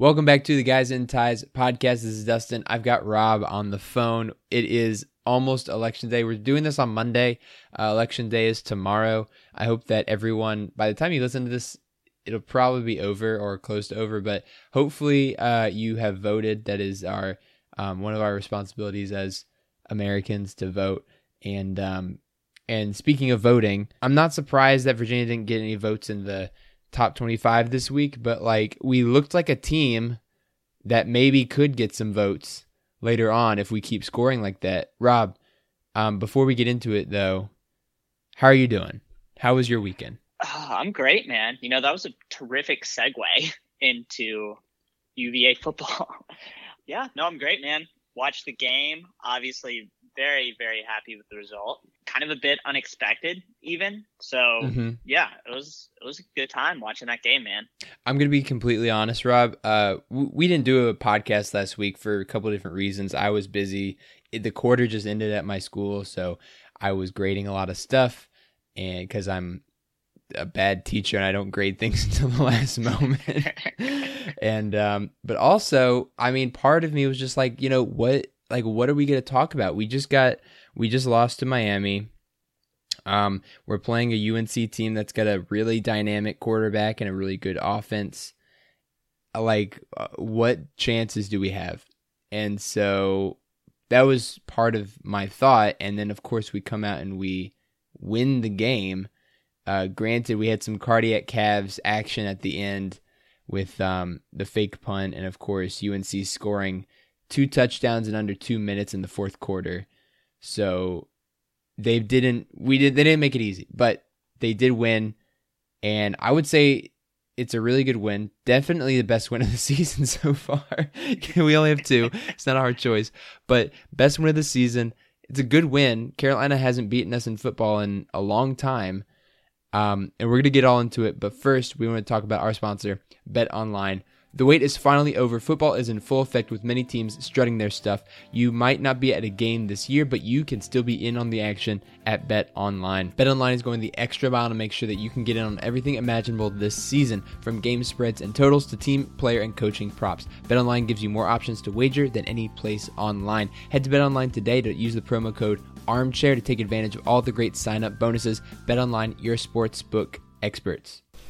Welcome back to the Guys in Ties podcast. This is Dustin. I've got Rob on the phone. It is almost election day. We're doing this on Monday. Uh, election day is tomorrow. I hope that everyone, by the time you listen to this, it'll probably be over or close to over. But hopefully, uh, you have voted. That is our um, one of our responsibilities as Americans to vote. And um, and speaking of voting, I'm not surprised that Virginia didn't get any votes in the top 25 this week, but like we looked like a team that maybe could get some votes later on if we keep scoring like that. Rob, um, before we get into it though, how are you doing? How was your weekend? Oh, I'm great, man. You know, that was a terrific segue into UVA football. yeah, no, I'm great, man. Watched the game. Obviously, very, very happy with the result. Kind of a bit unexpected, even. So mm-hmm. yeah, it was it was a good time watching that game, man. I'm gonna be completely honest, Rob. Uh, we didn't do a podcast last week for a couple of different reasons. I was busy. The quarter just ended at my school, so I was grading a lot of stuff, and because I'm a bad teacher and I don't grade things until the last moment. and um but also, I mean part of me was just like, you know, what like what are we to talk about? We just got we just lost to Miami. Um, we're playing a UNC team that's got a really dynamic quarterback and a really good offense. Like, uh, what chances do we have? And so that was part of my thought. And then, of course, we come out and we win the game. Uh, granted, we had some cardiac Cavs action at the end with um, the fake punt, and of course, UNC scoring two touchdowns in under two minutes in the fourth quarter. So they didn't we did they didn't make it easy, but they did win. And I would say it's a really good win. Definitely the best win of the season so far. we only have two. It's not a hard choice. But best win of the season. It's a good win. Carolina hasn't beaten us in football in a long time. Um, and we're going to get all into it. But first, we want to talk about our sponsor, Bet Online. The wait is finally over. Football is in full effect with many teams strutting their stuff. You might not be at a game this year, but you can still be in on the action at Bet Online. Bet Online is going the extra mile to make sure that you can get in on everything imaginable this season, from game spreads and totals to team, player, and coaching props. Bet Online gives you more options to wager than any place online. Head to Bet Online today to use the promo code Armchair to take advantage of all the great sign up bonuses. Bet Online, your sportsbook experts.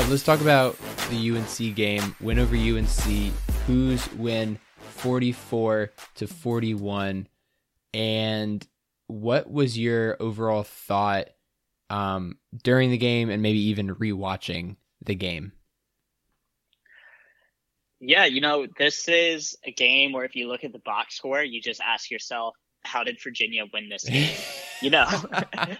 Rob, let's talk about the UNC game. Win over UNC. Who's win 44 to 41. And what was your overall thought um, during the game and maybe even rewatching the game? Yeah, you know, this is a game where if you look at the box score, you just ask yourself, how did Virginia win this game? you know,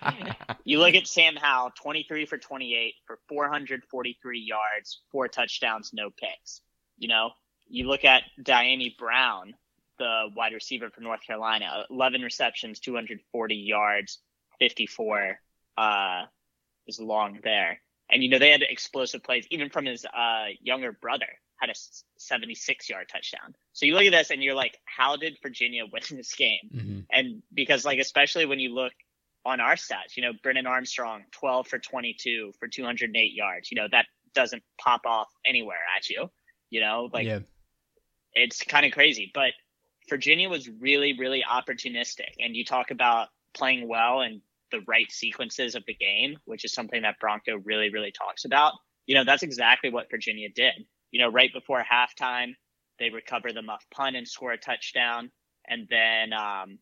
you look at Sam Howell, 23 for 28 for 443 yards, four touchdowns, no picks. You know, you look at Dyami Brown, the wide receiver for North Carolina, 11 receptions, 240 yards, 54 uh, is long there. And, you know, they had explosive plays even from his uh, younger brother had a 76 yard touchdown. So you look at this and you're like, how did Virginia win this game? Mm-hmm. And because like, especially when you look on our stats, you know, Brennan Armstrong, 12 for 22 for 208 yards, you know, that doesn't pop off anywhere at you, you know, like yeah. it's kind of crazy, but Virginia was really, really opportunistic. And you talk about playing well and the right sequences of the game, which is something that Bronco really, really talks about. You know, that's exactly what Virginia did. You know, right before halftime, they recover the muff punt and score a touchdown. And then, um,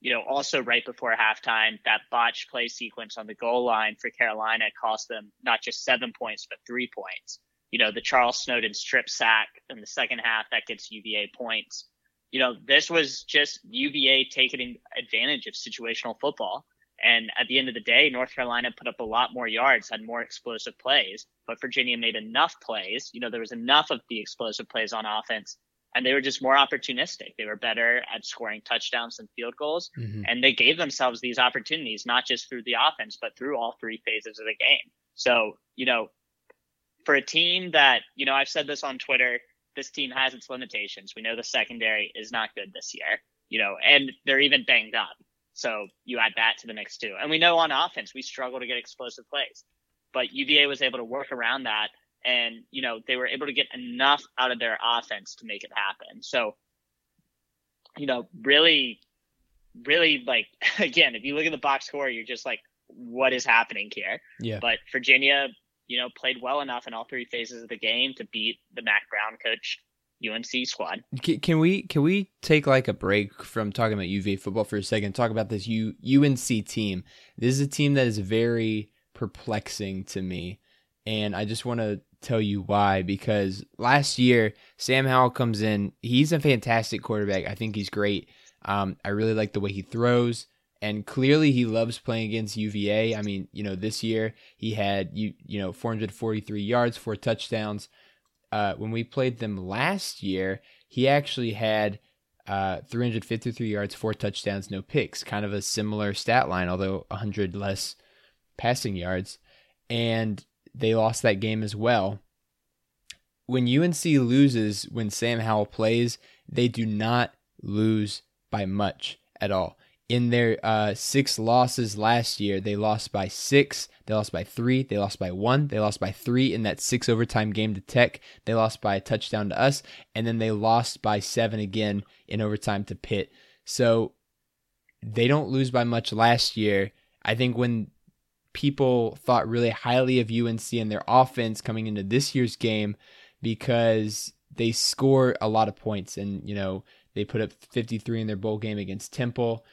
you know, also right before halftime, that botch play sequence on the goal line for Carolina cost them not just seven points, but three points. You know, the Charles Snowden strip sack in the second half that gets UVA points. You know, this was just UVA taking advantage of situational football. And at the end of the day, North Carolina put up a lot more yards, had more explosive plays, but Virginia made enough plays. You know, there was enough of the explosive plays on offense and they were just more opportunistic. They were better at scoring touchdowns and field goals, mm-hmm. and they gave themselves these opportunities not just through the offense but through all three phases of the game. So, you know, for a team that, you know, I've said this on Twitter, this team has its limitations. We know the secondary is not good this year, you know, and they're even banged up. So you add that to the mix too. And we know on offense, we struggle to get explosive plays, but UVA was able to work around that and you know they were able to get enough out of their offense to make it happen. So, you know, really, really like again, if you look at the box score, you're just like, what is happening here? Yeah. But Virginia, you know, played well enough in all three phases of the game to beat the Mack Brown coach UNC squad. Can we can we take like a break from talking about UVA football for a second? Talk about this U, UNC team. This is a team that is very perplexing to me, and I just want to tell you why because last year Sam Howell comes in. He's a fantastic quarterback. I think he's great. Um, I really like the way he throws, and clearly he loves playing against UVA. I mean, you know, this year he had you you know 443 yards, four touchdowns. Uh, when we played them last year, he actually had uh, 353 yards, four touchdowns, no picks. Kind of a similar stat line, although 100 less passing yards. And they lost that game as well. When UNC loses when Sam Howell plays, they do not lose by much at all. In their uh, six losses last year, they lost by six, they lost by three, they lost by one, they lost by three in that six overtime game to Tech, they lost by a touchdown to us, and then they lost by seven again in overtime to Pitt. So they don't lose by much last year. I think when people thought really highly of UNC and their offense coming into this year's game because they score a lot of points and you know they put up 53 in their bowl game against Temple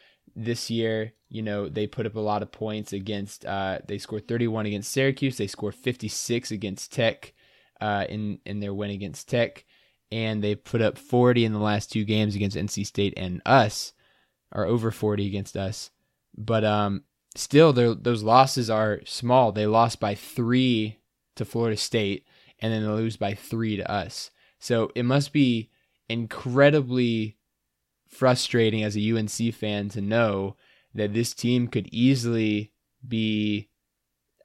this year you know they put up a lot of points against uh, they scored 31 against Syracuse they scored 56 against Tech uh, in in their win against Tech and they put up 40 in the last two games against NC State and us or over 40 against us but um still those losses are small. They lost by three to Florida State, and then they lose by three to us. So it must be incredibly frustrating as a UNC fan to know that this team could easily be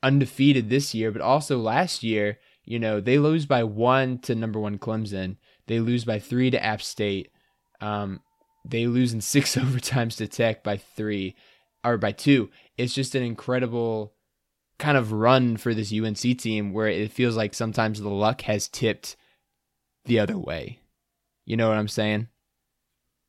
undefeated this year, but also last year, you know, they lose by one to number one Clemson. They lose by three to App State. Um, they lose in six overtimes to Tech by three or by two. It's just an incredible kind of run for this UNC team where it feels like sometimes the luck has tipped the other way. You know what I'm saying?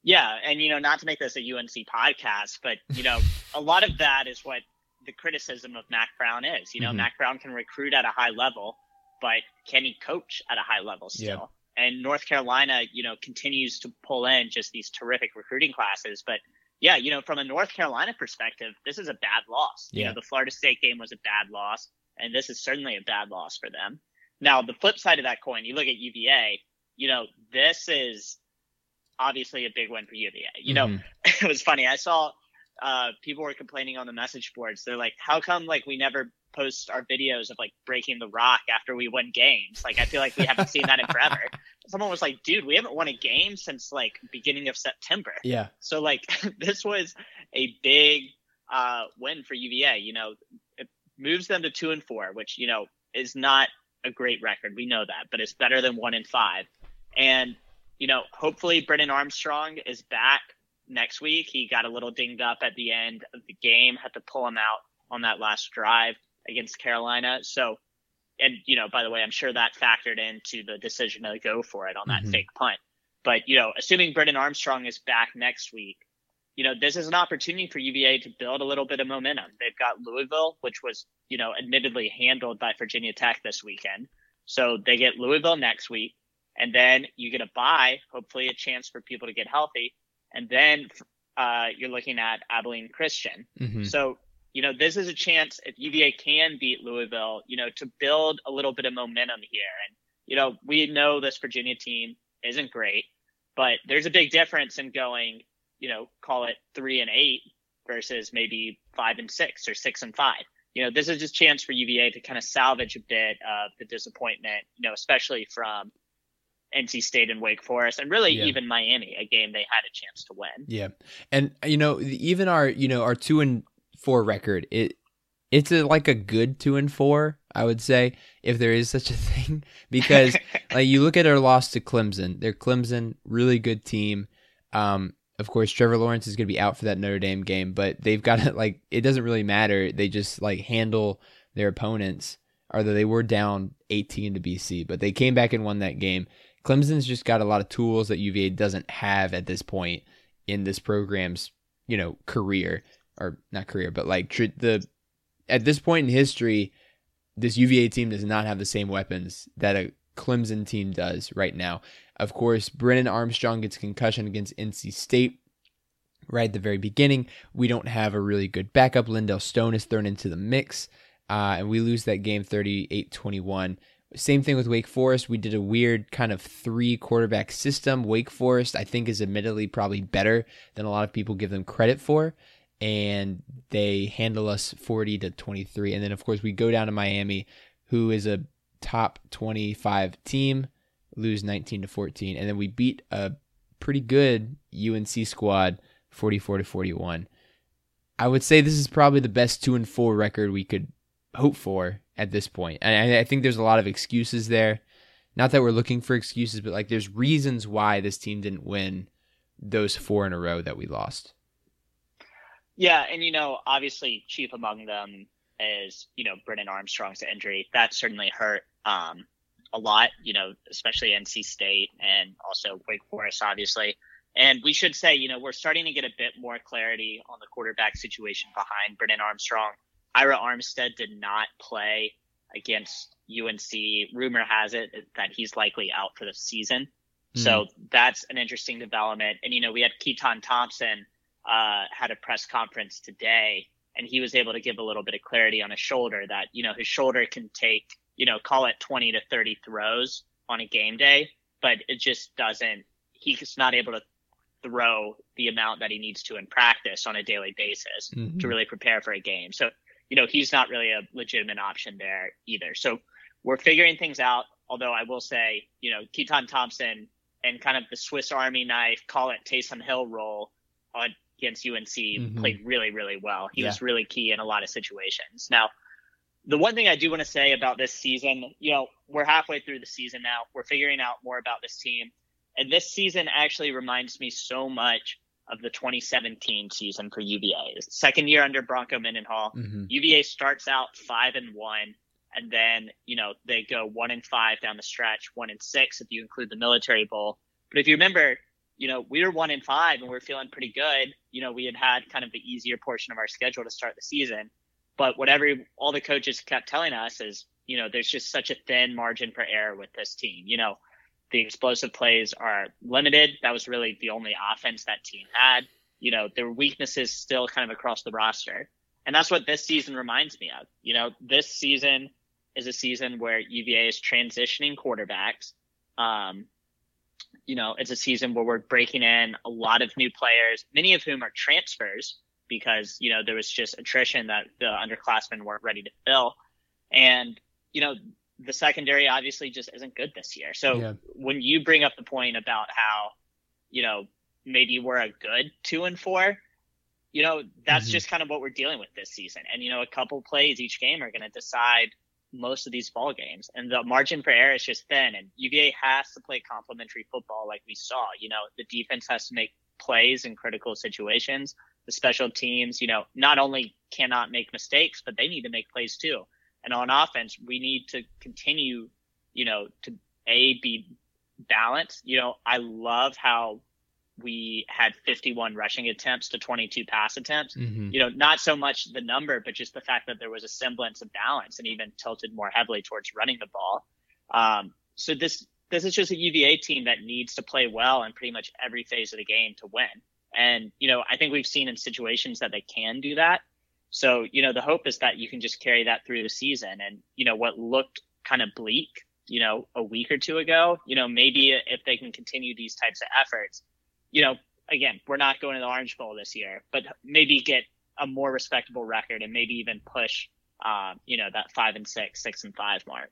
Yeah, and you know, not to make this a UNC podcast, but you know, a lot of that is what the criticism of Mack Brown is. You know, mm-hmm. Mack Brown can recruit at a high level, but can he coach at a high level still? Yeah. And North Carolina, you know, continues to pull in just these terrific recruiting classes, but yeah, you know, from a North Carolina perspective, this is a bad loss. Yeah. You know, the Florida State game was a bad loss, and this is certainly a bad loss for them. Now, the flip side of that coin, you look at UVA, you know, this is obviously a big win for UVA. You mm-hmm. know, it was funny. I saw uh, people were complaining on the message boards. They're like, how come like we never post our videos of like breaking the rock after we win games? Like, I feel like we haven't seen that in forever. Someone was like, dude, we haven't won a game since like beginning of September. Yeah. So like this was a big uh, win for UVA. You know, it moves them to two and four, which, you know, is not a great record. We know that, but it's better than one and five. And, you know, hopefully Brennan Armstrong is back next week. He got a little dinged up at the end of the game, had to pull him out on that last drive against Carolina. So, and you know, by the way, I'm sure that factored into the decision to go for it on that mm-hmm. fake punt. But you know, assuming Brennan Armstrong is back next week, you know, this is an opportunity for UVA to build a little bit of momentum. They've got Louisville, which was, you know, admittedly handled by Virginia Tech this weekend. So they get Louisville next week, and then you get a buy, hopefully a chance for people to get healthy, and then uh, you're looking at Abilene Christian. Mm-hmm. So you know this is a chance if UVA can beat Louisville, you know, to build a little bit of momentum here. And you know we know this Virginia team isn't great, but there's a big difference in going, you know, call it three and eight versus maybe five and six or six and five you know, this is just a chance for UVA to kind of salvage a bit of the disappointment, you know, especially from NC State and Wake Forest, and really yeah. even Miami, a game they had a chance to win. Yeah, and you know, even our you know our two and four record, it it's a, like a good two and four, I would say, if there is such a thing, because like you look at our loss to Clemson, they're Clemson, really good team. Um, of course, Trevor Lawrence is going to be out for that Notre Dame game, but they've got to like it doesn't really matter. They just like handle their opponents. Although they were down 18 to BC, but they came back and won that game. Clemson's just got a lot of tools that UVA doesn't have at this point in this program's you know career or not career, but like the at this point in history, this UVA team does not have the same weapons that a Clemson team does right now. Of course, Brennan Armstrong gets concussion against NC State right at the very beginning. We don't have a really good backup. Lindell Stone is thrown into the mix, uh, and we lose that game 38 21. Same thing with Wake Forest. We did a weird kind of three quarterback system. Wake Forest, I think, is admittedly probably better than a lot of people give them credit for. And they handle us 40 to 23. And then, of course, we go down to Miami, who is a top 25 team lose 19 to 14, and then we beat a pretty good UNC squad 44 to 41. I would say this is probably the best two and four record we could hope for at this point. And I think there's a lot of excuses there. Not that we're looking for excuses, but like there's reasons why this team didn't win those four in a row that we lost. Yeah, and you know, obviously chief among them is, you know, Brennan Armstrong's injury. That certainly hurt. Um, a lot, you know, especially NC State and also Wake Forest, obviously. And we should say, you know, we're starting to get a bit more clarity on the quarterback situation behind Brennan Armstrong. Ira Armstead did not play against UNC. Rumor has it that he's likely out for the season. Mm. So that's an interesting development. And, you know, we had Keytaon Thompson uh, had a press conference today, and he was able to give a little bit of clarity on his shoulder that, you know, his shoulder can take – you know, call it 20 to 30 throws on a game day, but it just doesn't, he's not able to throw the amount that he needs to in practice on a daily basis mm-hmm. to really prepare for a game. So, you know, he's not really a legitimate option there either. So we're figuring things out. Although I will say, you know, Keytaon Thompson and kind of the Swiss Army knife, call it Taysom Hill role on, against UNC mm-hmm. played really, really well. He yeah. was really key in a lot of situations. Now, the one thing I do want to say about this season, you know, we're halfway through the season now. We're figuring out more about this team. And this season actually reminds me so much of the 2017 season for UVA. Second year under Bronco Mendenhall. Mm-hmm. UVA starts out five and one, and then, you know, they go one and five down the stretch, one and six if you include the military bowl. But if you remember, you know, we were one and five and we are feeling pretty good. You know, we had had kind of the easier portion of our schedule to start the season. But whatever all the coaches kept telling us is, you know, there's just such a thin margin for error with this team. You know, the explosive plays are limited. That was really the only offense that team had. You know, were weaknesses still kind of across the roster. And that's what this season reminds me of. You know, this season is a season where UVA is transitioning quarterbacks. Um, you know, it's a season where we're breaking in a lot of new players, many of whom are transfers because you know there was just attrition that the underclassmen weren't ready to fill, and you know the secondary obviously just isn't good this year. So yeah. when you bring up the point about how you know maybe we're a good two and four, you know that's mm-hmm. just kind of what we're dealing with this season. And you know a couple plays each game are going to decide most of these ball games, and the margin for error is just thin. And UVA has to play complementary football like we saw. You know the defense has to make plays in critical situations the special teams, you know, not only cannot make mistakes, but they need to make plays too. And on offense, we need to continue, you know, to a be balanced. You know, I love how we had 51 rushing attempts to 22 pass attempts. Mhm. You know, not so much the number, but just the fact that there was a semblance of balance and even tilted more heavily towards running the ball. Um, so this this is just a UVA team that needs to play well in pretty much every phase of the game to win. And you know, I think we've seen in situations that they can do that. So you know, the hope is that you can just carry that through the season. And you know, what looked kind of bleak, you know, a week or two ago, you know, maybe if they can continue these types of efforts, you know, again, we're not going to the Orange Bowl this year, but maybe get a more respectable record and maybe even push, um, you know, that five and six, six and five mark.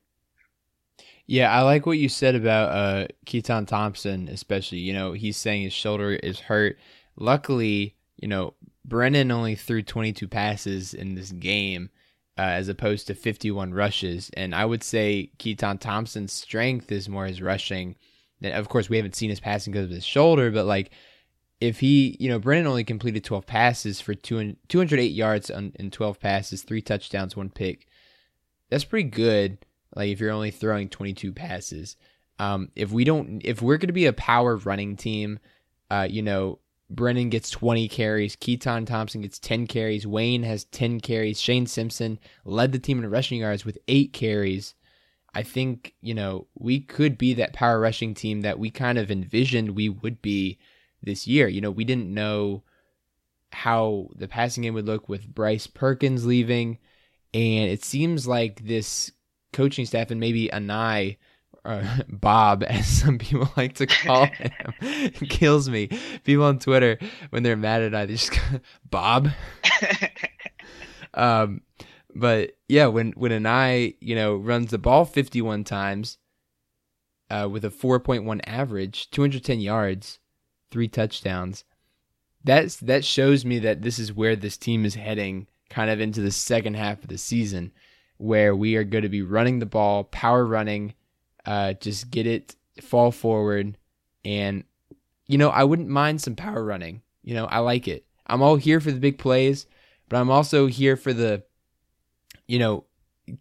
Yeah, I like what you said about uh Keytaon Thompson, especially. You know, he's saying his shoulder is hurt. Luckily, you know, Brennan only threw 22 passes in this game, uh, as opposed to 51 rushes. And I would say Keytaon Thompson's strength is more his rushing. And of course, we haven't seen his passing because of his shoulder, but like if he, you know, Brennan only completed 12 passes for 208 yards on, in 12 passes, three touchdowns, one pick. That's pretty good. Like if you're only throwing 22 passes. Um, if we don't, if we're going to be a power running team, uh, you know, Brennan gets 20 carries, Keytaon Thompson gets 10 carries, Wayne has 10 carries, Shane Simpson led the team in rushing yards with eight carries. I think, you know, we could be that power rushing team that we kind of envisioned we would be this year. You know, we didn't know how the passing game would look with Bryce Perkins leaving. And it seems like this coaching staff and maybe Anae, uh, Bob, as some people like to call him, kills me. People on Twitter, when they're mad at I, they just go, Bob. um, but yeah, when when Anae, you know, runs the ball 51 times uh, with a 4.1 average, 210 yards, three touchdowns. That's that shows me that this is where this team is heading, kind of into the second half of the season, where we are going to be running the ball, power running, uh, just get it, fall forward, and you know I wouldn't mind some power running. You know I like it. I'm all here for the big plays, but I'm also here for the, you know,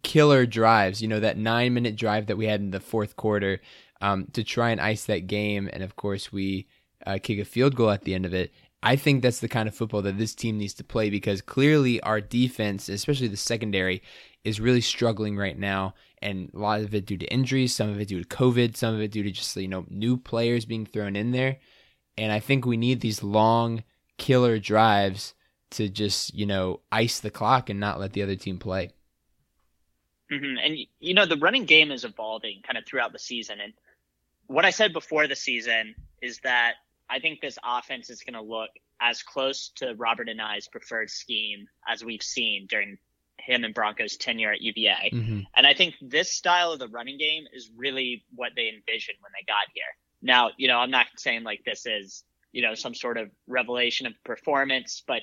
killer drives. You know that nine minute drive that we had in the fourth quarter um, to try and ice that game, and of course we uh, kick a field goal at the end of it. I think that's the kind of football that this team needs to play because clearly our defense, especially the secondary, is really struggling right now. And a lot of it due to injuries, some of it due to COVID, some of it due to just, you know, new players being thrown in there. And I think we need these long killer drives to just, you know, ice the clock and not let the other team play. Mm-hmm. And, you know, the running game is evolving kind of throughout the season. And what I said before the season is that I think this offense is going to look as close to Robert and I's preferred scheme as we've seen during him and Broncos' tenure at UVA. Mm-hmm. And I think this style of the running game is really what they envisioned when they got here. Now, you know, I'm not saying like this is, you know, some sort of revelation of performance, but,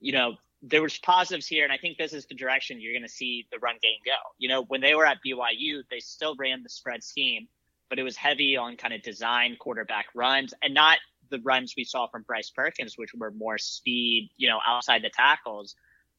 you know, there was positives here. And I think this is the direction you're going to see the run game go. You know, when they were at BYU, they still ran the spread scheme, but it was heavy on kind of design quarterback runs and not the runs we saw from Bryce Perkins, which were more speed, you know, outside the tackles.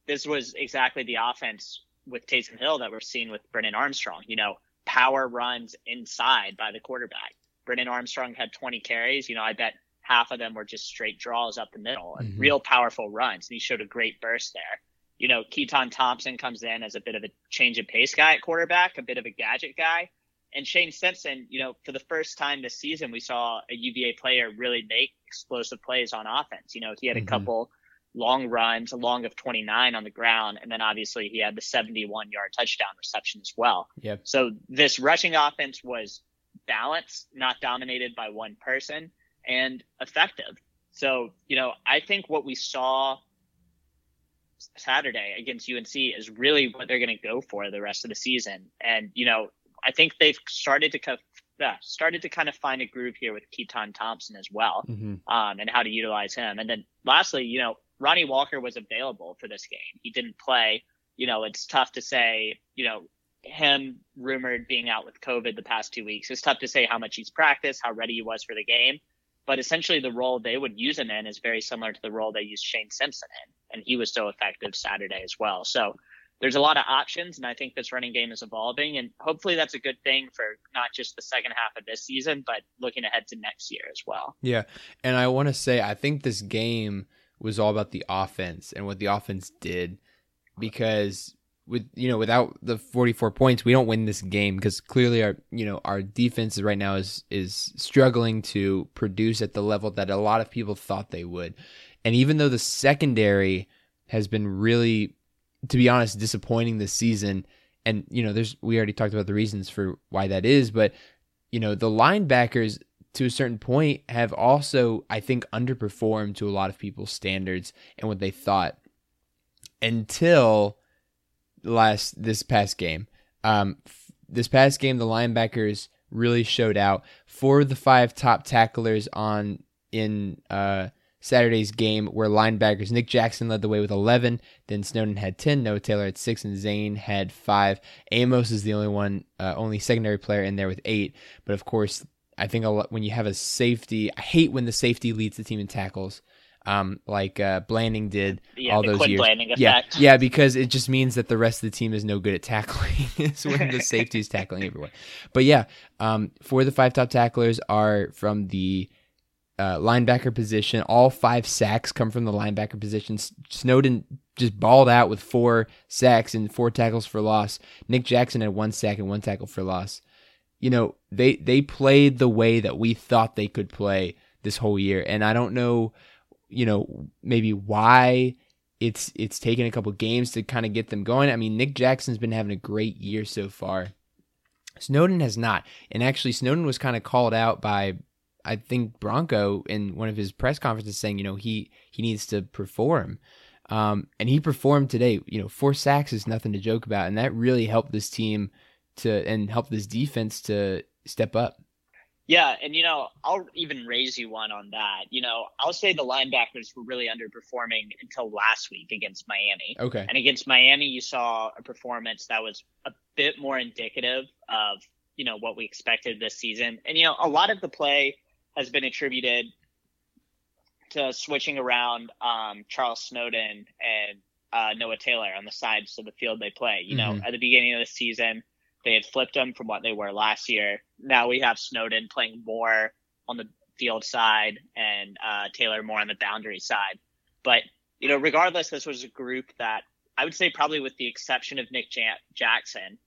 This was exactly the offense with Taysom Hill that we're seeing with Brennan Armstrong, you know, power runs inside by the quarterback. Brennan Armstrong had 20 carries. You know, I bet half of them were just straight draws up the middle and Mhm. real powerful runs. And he showed a great burst there. You know, Keytaon Thompson comes in as a bit of a change of pace guy at quarterback, a bit of a gadget guy. And Shane Simpson, you know, for the first time this season, we saw a UVA player really make explosive plays on offense. You know, he had a Mhm. couple long runs, a long of 29 on the ground, and then obviously he had the 71 yard touchdown reception as well. Yep. So this rushing offense was balanced, not dominated by one person, and effective. So, you know, I think what we saw Saturday against UNC is really what they're going to go for the rest of the season. And, you know, I think they've started to kind of, yeah, started to kind of find a groove here with Keytaon Thompson as well, Mm-hmm. um, and how to utilize him. And then lastly, you know, Ronnie Walker was available for this game. He didn't play. You know, it's tough to say, you know, him rumored being out with COVID the past two weeks. It's tough to say how much he's practiced, how ready he was for the game. But essentially, the role they would use him in is very similar to the role they used Shane Simpson in, and he was so effective Saturday as well. So, there's a lot of options, and I think this running game is evolving, and hopefully that's a good thing for not just the second half of this season, but looking ahead to next year as well. Yeah, and I want to say I think this game was all about the offense and what the offense did, because with you know without the 44 points we don't win this game because clearly our you know our defense right now is is struggling to produce at the level that a lot of people thought they would. And even though the secondary has been really to be honest disappointing this season and you know there's we already talked about the reasons for why that is but you know the linebackers to a certain point have also i think underperformed to a lot of people's standards and what they thought until last this past game. Um, f- this past game, the linebackers really showed out. Four of the five top tacklers on in uh, Saturday's game were linebackers. Nick Jackson led the way with 11. Then Snowden had 10. Noah Taylor had six, and Zane had five. Amos is the only one, uh, only secondary player in there with eight. But of course, I think a lot, when you have a safety, I hate when the safety leads the team in tackles um, like uh, Blanding did Yeah, all the those years. Yeah, yeah, because it just means that the rest of the team is no good at tackling. it's when the safety is tackling everyone. But yeah, um, four of the five top tacklers are from the uh, linebacker position. All five sacks come from the linebacker position. Snowden just balled out with four sacks and four tackles for loss. Nick Jackson had one sack and one tackle for loss. You know, they they played the way that we thought they could play this whole year, and I don't know, you know, maybe why it's it's taken a couple games to kind of get them going. I mean, Nick Jackson's been having a great year so far. Snowden has not. And actually Snowden was kind of called out by I think Bronco in one of his press conferences saying, you know, he he needs to perform. Um, and he performed today. You know, four sacks is nothing to joke about, and that really helped this team to and help this defense to step up. Yeah, and you know, I'll even raise you one on that. You know, I'll say the linebackers were really underperforming until last week against Miami. Okay. And against Miami, you saw a performance that was a bit more indicative of, you know, what we expected this season. And, you know, a lot of the play has been attributed to switching around um, Charles Snowden and uh, Noah Taylor on the sides of the field they play. You know, Mhm. at the beginning of the season, they had flipped them from what they were last year. Now we have Snowden playing more on the field side and uh, Taylor more on the boundary side. But you know, regardless, this was a group that I would say probably with the exception of Nick Ja- Jackson,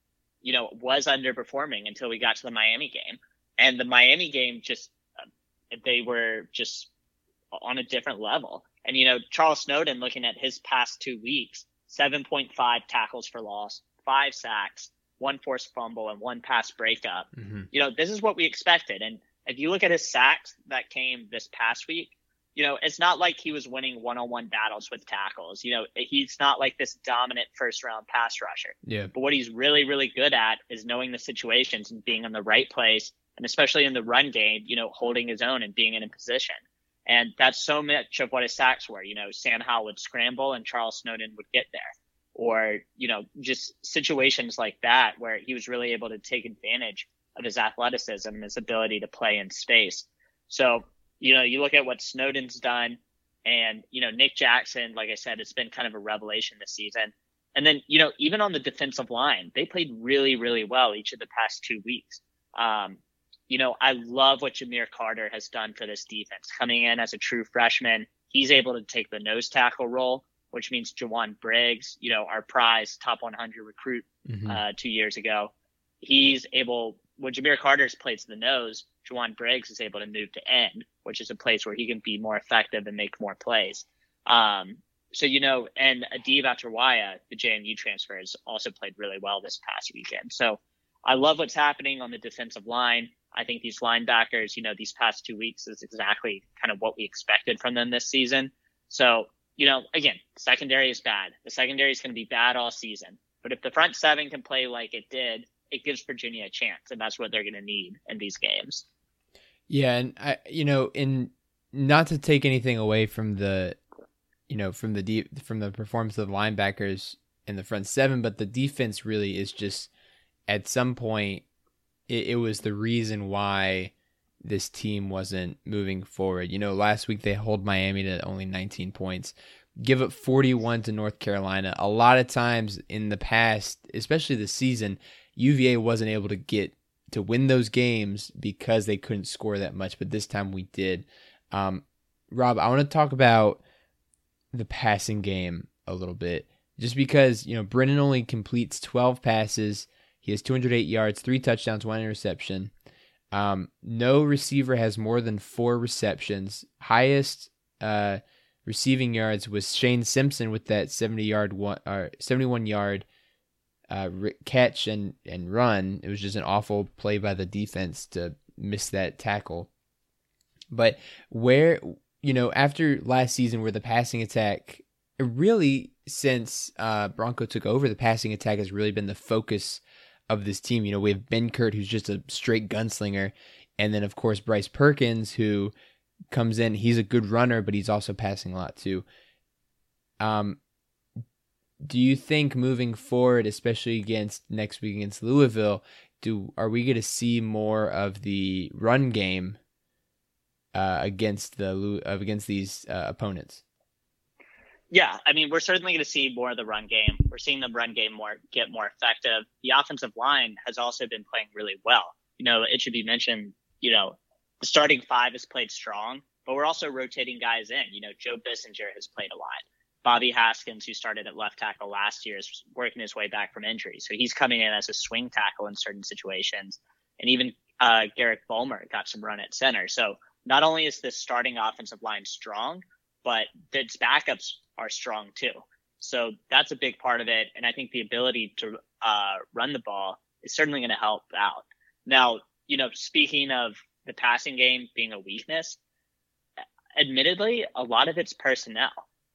you know, was underperforming until we got to the Miami game. And the Miami game just, uh, they were just on a different level. And, you know, Charles Snowden looking at his past two weeks, 7.5 tackles for loss, five sacks, one forced fumble, and one pass breakup Mm-hmm. you know, this is what we expected. And if you look at his sacks that came this past week, you know, it's not like he was winning one on one battles with tackles. You know, he's not like this dominant first round pass rusher. Yeah. But what he's really, really good at is knowing the situations and being in the right place. And especially in the run game, you know, holding his own and being in a position. And that's so much of what his sacks were. You know, Sam Howell would scramble and Charles Snowden would get there. Or, you know, just situations like that where he was really able to take advantage of his athleticism his ability to play in space. So, you know, you look at what Snowden's done and, you know, Nick Jackson, like I said, it's been kind of a revelation this season. And then, you know, even on the defensive line, they played really, really well each of the past two weeks. Um, you know, I love what Jahmeer Carter has done for this defense. Coming in as a true freshman, he's able to take the nose tackle role, which means Jowon Briggs, you know, our prize top 100 recruit Mm-hmm. uh, two years ago, he's able, when Jahmeer Carter's plays the nose, Jowon Briggs is able to move to end, which is a place where he can be more effective and make more plays. Um, so, you know, and Adeeb Atariwa, the JMU transfer, has also played really well this past weekend. So I love what's happening on the defensive line. I think these linebackers, you know, these past two weeks is exactly kind of what we expected from them this season. So, you know, again, secondary is bad. The secondary is going to be bad all season. But if the front seven can play like it did, it gives Virginia a chance, and that's what they're going to need in these games. Yeah, and I, you know, in not to take anything away from the, you know, from the deep from the performance of the linebackers in the front seven, but the defense really is just at some point it, it was the reason why this team wasn't moving forward. You know, last week they hold Miami to only 19 points. give up 41 to North Carolina. A lot of times in the past, especially this season, UVA wasn't able to get to win those games because they couldn't score that much, but this time we did. Um, Rob, I want to talk about the passing game a little bit, just because you know Brennan only completes 12 passes. He has 208 yards, three touchdowns, one interception. Um, no receiver has more than four receptions. Highest uh, receiving yards was Shane Simpson with that 70 yard one, uh, 71 yard uh, catch and and run. It was just an awful play by the defense to miss that tackle. But where you know after last season, where the passing attack really since uh, Bronco took over, the passing attack has really been the focus of this team. You know, we have Benkert, who's just a straight gunslinger, and then of course Bryce Perkins, who comes in. He's a good runner, but he's also passing a lot too. Um, do you think moving forward, especially against next week against Louisville, do are we going to see more of the run game uh, against the uh, against these uh, opponents? Yeah, I mean, we're certainly going to see more of the run game. We're seeing the run game more get more effective. The offensive line has also been playing really well. You know, it should be mentioned. You know, the starting five has played strong, but we're also rotating guys in. You know, Joe Bissinger has played a lot. Bobby Haskins, who started at left tackle last year, is working his way back from injury. So he's coming in as a swing tackle in certain situations. And even uh, Garrick Bulmer got some run at center. So not only is the starting offensive line strong, but its backups are strong too. So that's a big part of it. And I think the ability to uh, run the ball is certainly going to help out. Now, you know, speaking of the passing game being a weakness, admittedly, a lot of it's personnel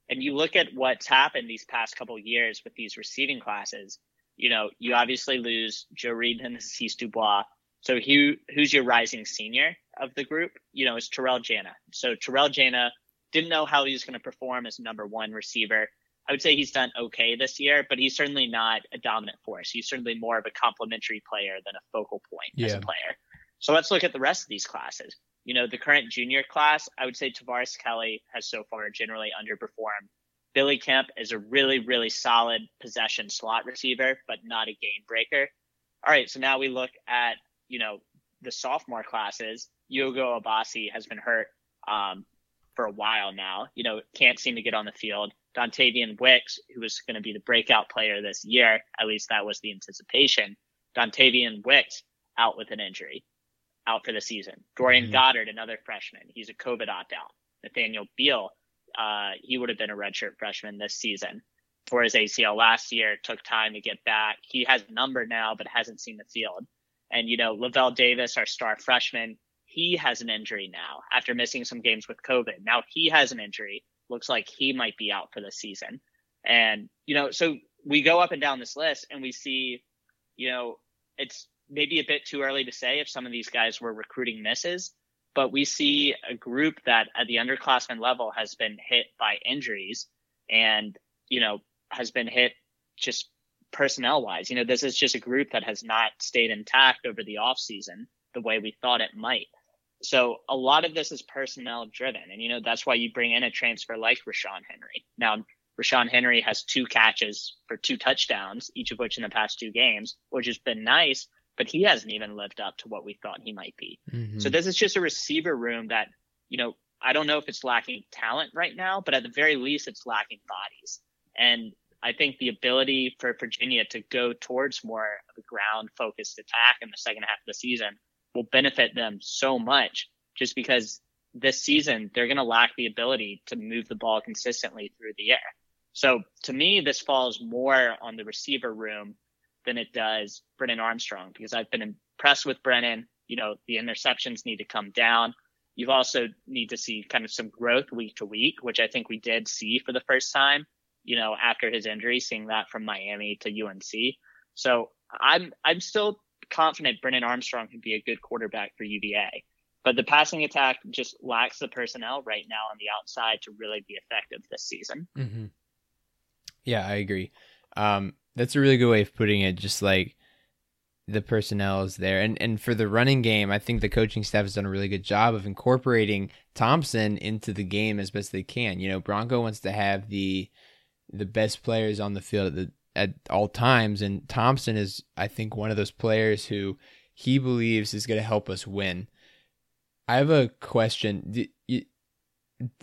and you look at what's happened these past couple years with these receiving classes, you know, you obviously lose Joe Reed and Hasise Dubois. So who who's your rising senior of the group? You know, is Terrell Jana. So Terrell Jana didn't know how he was going to perform as number one receiver. I would say he's done okay this year, but he's certainly not a dominant force. He's certainly more of a complementary player than a focal point yeah. as a player. So let's look at the rest of these classes you know, the current junior class, I would say Tavares Kelly has so far generally underperformed. Billy Kemp is a really, really solid possession slot receiver, but not a game breaker. All right, so now we look at, you know, the sophomore classes. Ugo Abasi has been hurt um, for a while now. You know, can't seem to get on the field. Dontayvion Wicks, who was going to be the breakout player this year, at least that was the anticipation. Dontayvion Wicks out with an injury out for the season. Dorian mm-hmm. Goddard, another freshman, he's a COVID opt out. Nathaniel Beal, uh, he would have been a redshirt freshman this season for his ACL last year. Took time to get back. He has a number now, but hasn't seen the field. And you know, Lavel Davis, our star freshman, he has an injury now after missing some games with COVID. Now he has an injury. Looks like he might be out for the season. And you know, so we go up and down this list and we see, you know, it's maybe a bit too early to say if some of these guys were recruiting misses, but we see a group that at the underclassmen level has been hit by injuries and, you know, has been hit just personnel wise. You know, this is just a group that has not stayed intact over the off season the way we thought it might. So a lot of this is personnel driven. And, you know, that's why you bring in a transfer like Ra'Shaun Henry. Now, Ra'Shaun Henry has two catches for two touchdowns, each of which in the past two games, which has been nice but he hasn't even lived up to what we thought he might be. Mm-hmm. So this is just a receiver room that, you know, I don't know if it's lacking talent right now, but at the very least, it's lacking bodies. And I think the ability for Virginia to go towards more of a ground focused attack in the second half of the season will benefit them so much just because this season they're going to lack the ability to move the ball consistently through the air. So to me, this falls more on the receiver room than it does Brennan Armstrong because I've been impressed with Brennan. You know, the interceptions need to come down. You also need to see kind of some growth week to week, which I think we did see for the first time, you know, after his injury, seeing that from Miami to UNC. So I'm, I'm still confident Brennan Armstrong can be a good quarterback for UVA, but the passing attack just lacks the personnel right now on the outside to really be effective this season. Mm-hmm. Yeah, I agree. Um, that's a really good way of putting it. Just like the personnel is there. And and for the running game, I think the coaching staff has done a really good job of incorporating Thompson into the game as best they can. You know, Bronco wants to have the the best players on the field at, the, at all times, and Thompson is, I think, one of those players who he believes is going to help us win. I have a question.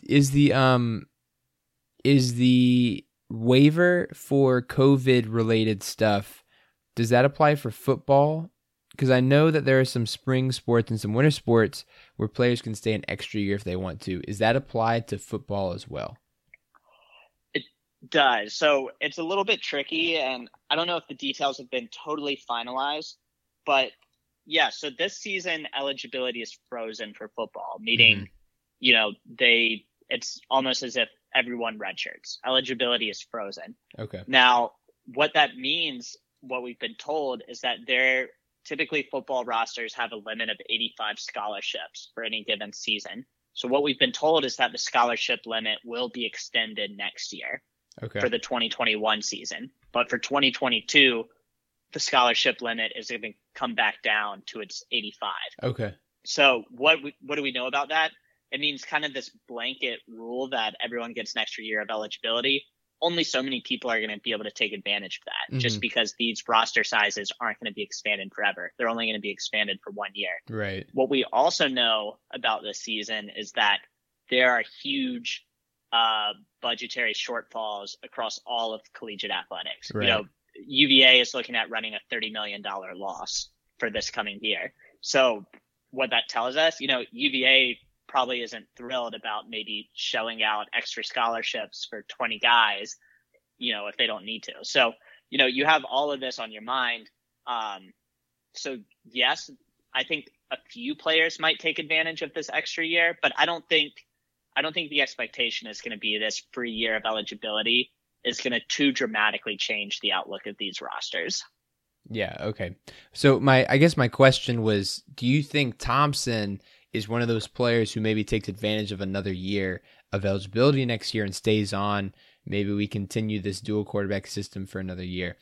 Is the um is the waiver for COVID related stuff does that apply for football? Because I know that there are some spring sports and some winter sports where players can stay an extra year if they want to. Is that applied to football as well? Does. So it's a little bit tricky, and I don't know if the details have been totally finalized, but yeah, so this season eligibility is frozen for football, meaning, mm-hmm. you know, they it's almost as if everyone redshirts. Eligibility is frozen. Okay. Now, what that means what we've been told is that there typically football rosters have a limit of 85 scholarships for any given season. So what we've been told is that the scholarship limit will be extended next year okay. for the 2021 season. But for 2022, the scholarship limit is going to come back down to its 85. Okay. So what what do we know about that? It means kind of this blanket rule that everyone gets an extra year of eligibility only so many people are going to be able to take advantage of that mm-hmm. just because these roster sizes aren't going to be expanded forever. They're only going to be expanded for one year. Right. What we also know about this season is that there are huge uh, budgetary shortfalls across all of collegiate athletics. Right. You know, UVA is looking at running a $30 million loss for this coming year. So what that tells us, you know, UVA probably isn't thrilled about maybe shelling out extra scholarships for 20 guys, you know, if they don't need to. So, you know, you have all of this on your mind. Um, so yes, I think a few players might take advantage of this extra year, but I don't think, I don't think the expectation is going to be this free year of eligibility is going to too dramatically change the outlook of these rosters. Yeah. Okay. So my, I guess my question was, do you think Thompson is one of those players who maybe takes advantage of another year of eligibility next year and stays on. Maybe we continue this dual quarterback system for another year.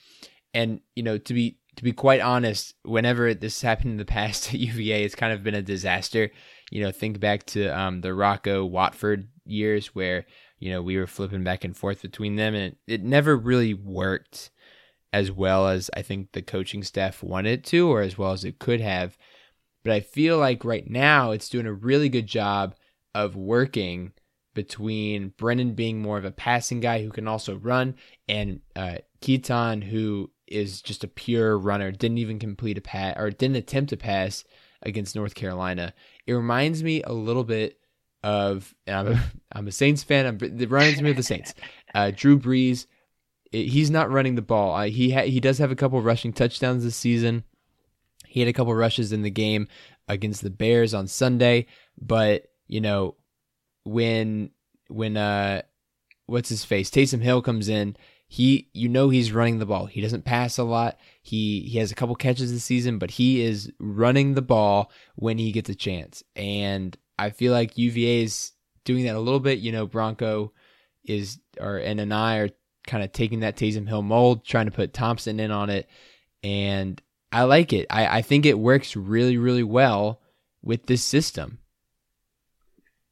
And you know, to be to be quite honest, whenever this happened in the past at UVA, it's kind of been a disaster. You know, think back to um, the Rocco Watford years where you know we were flipping back and forth between them, and it, it never really worked as well as I think the coaching staff wanted it to, or as well as it could have. But I feel like right now it's doing a really good job of working between Brennan being more of a passing guy who can also run and uh, Keytaon who is just a pure runner, didn't even complete a pass or didn't attempt a pass against North Carolina. It reminds me a little bit of I'm a, I'm a Saints fan. I'm, it reminds me of the Saints. Uh, Drew Brees, he's not running the ball. Uh, he ha- he does have a couple rushing touchdowns this season. He had a couple rushes in the game against the Bears on Sunday, but you know, when when uh what's his face? Taysom Hill comes in, he you know he's running the ball. He doesn't pass a lot. He he has a couple catches this season, but he is running the ball when he gets a chance. And I feel like UVA is doing that a little bit. You know, Bronco is or and and I are kind of taking that Taysom Hill mold, trying to put Thompson in on it. And I like it. I, I think it works really, really well with this system.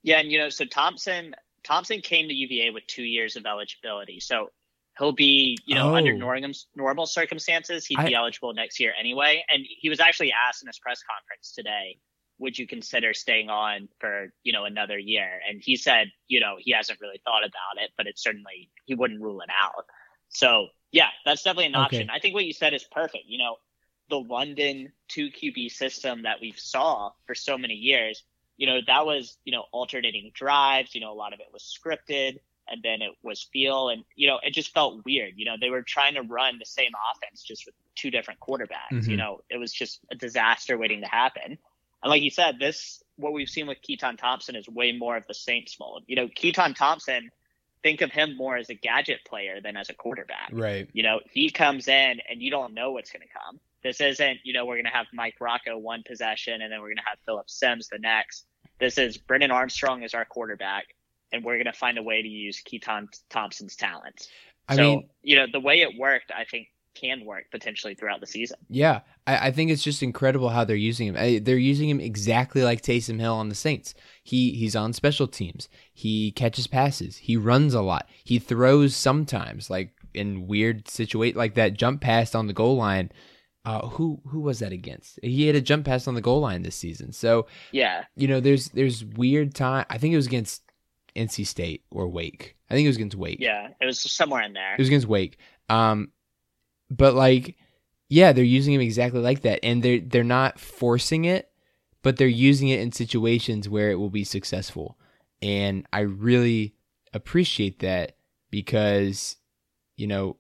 Yeah, and you know, so Thompson Thompson came to UVA with two years of eligibility. So he'll be, you know, oh. under normal normal circumstances, he'd I, be eligible next year anyway. And he was actually asked in his press conference today, would you consider staying on for, you know, another year? And he said, you know, he hasn't really thought about it, but it's certainly he wouldn't rule it out. So yeah, that's definitely an option. Okay. I think what you said is perfect. You know, the London two QB system that we've saw for so many years, you know, that was, you know, alternating drives, you know, a lot of it was scripted and then it was feel and, you know, it just felt weird. You know, they were trying to run the same offense just with two different quarterbacks. Mm-hmm. You know, it was just a disaster waiting to happen. And like you said, this, what we've seen with Keytaon Thompson is way more of the Saints mold. You know, Keytaon Thompson, think of him more as a gadget player than as a quarterback. Right. You know, he comes in and you don't know what's going to come. This isn't, you know, we're going to have Mike Rocco one possession and then we're going to have Phillip Sims the next. This is Brennan Armstrong as our quarterback, and we're going to find a way to use Keytaon Thompson's talents. I so, mean, you know, the way it worked, I think can work potentially throughout the season. Yeah, I, I think it's just incredible how they're using him. I, they're using him exactly like Taysom Hill on the Saints. He he's on special teams. He catches passes. He runs a lot. He throws sometimes, like in weird situate like that jump pass on the goal line. Uh, who who was that against? He had a jump pass on the goal line this season. So yeah, you know, there's there's weird time. I think it was against NC State or Wake. I think it was against Wake. Yeah, it was somewhere in there. It was against Wake. Um, but like, yeah, they're using him exactly like that, and they're they're not forcing it, but they're using it in situations where it will be successful, and I really appreciate that because, you know,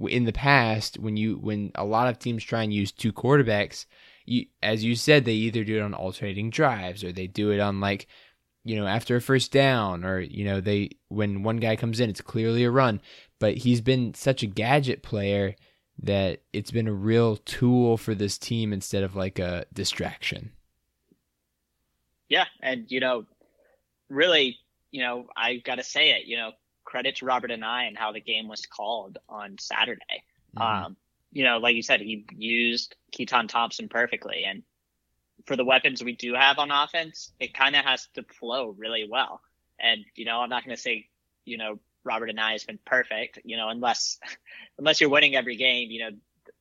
in the past when you when a lot of teams try and use two quarterbacks, you as you said they either do it on alternating drives or they do it on like you know, after a first down or, you know, they, when one guy comes in, it's clearly a run. But he's been such a gadget player that it's been a real tool for this team instead of like a distraction. Yeah. And, you know, really, you know, I got to say it, you know, credit to Robert Anae and how the game was called on Saturday. Mm-hmm. Um, you know, like you said, he used Keytaon Thompson perfectly. And for the weapons we do have on offense, it kind of has to flow really well. And you know, I'm not going to say, you know, Robert Anae has been perfect, you know, unless unless you're winning every game, you know,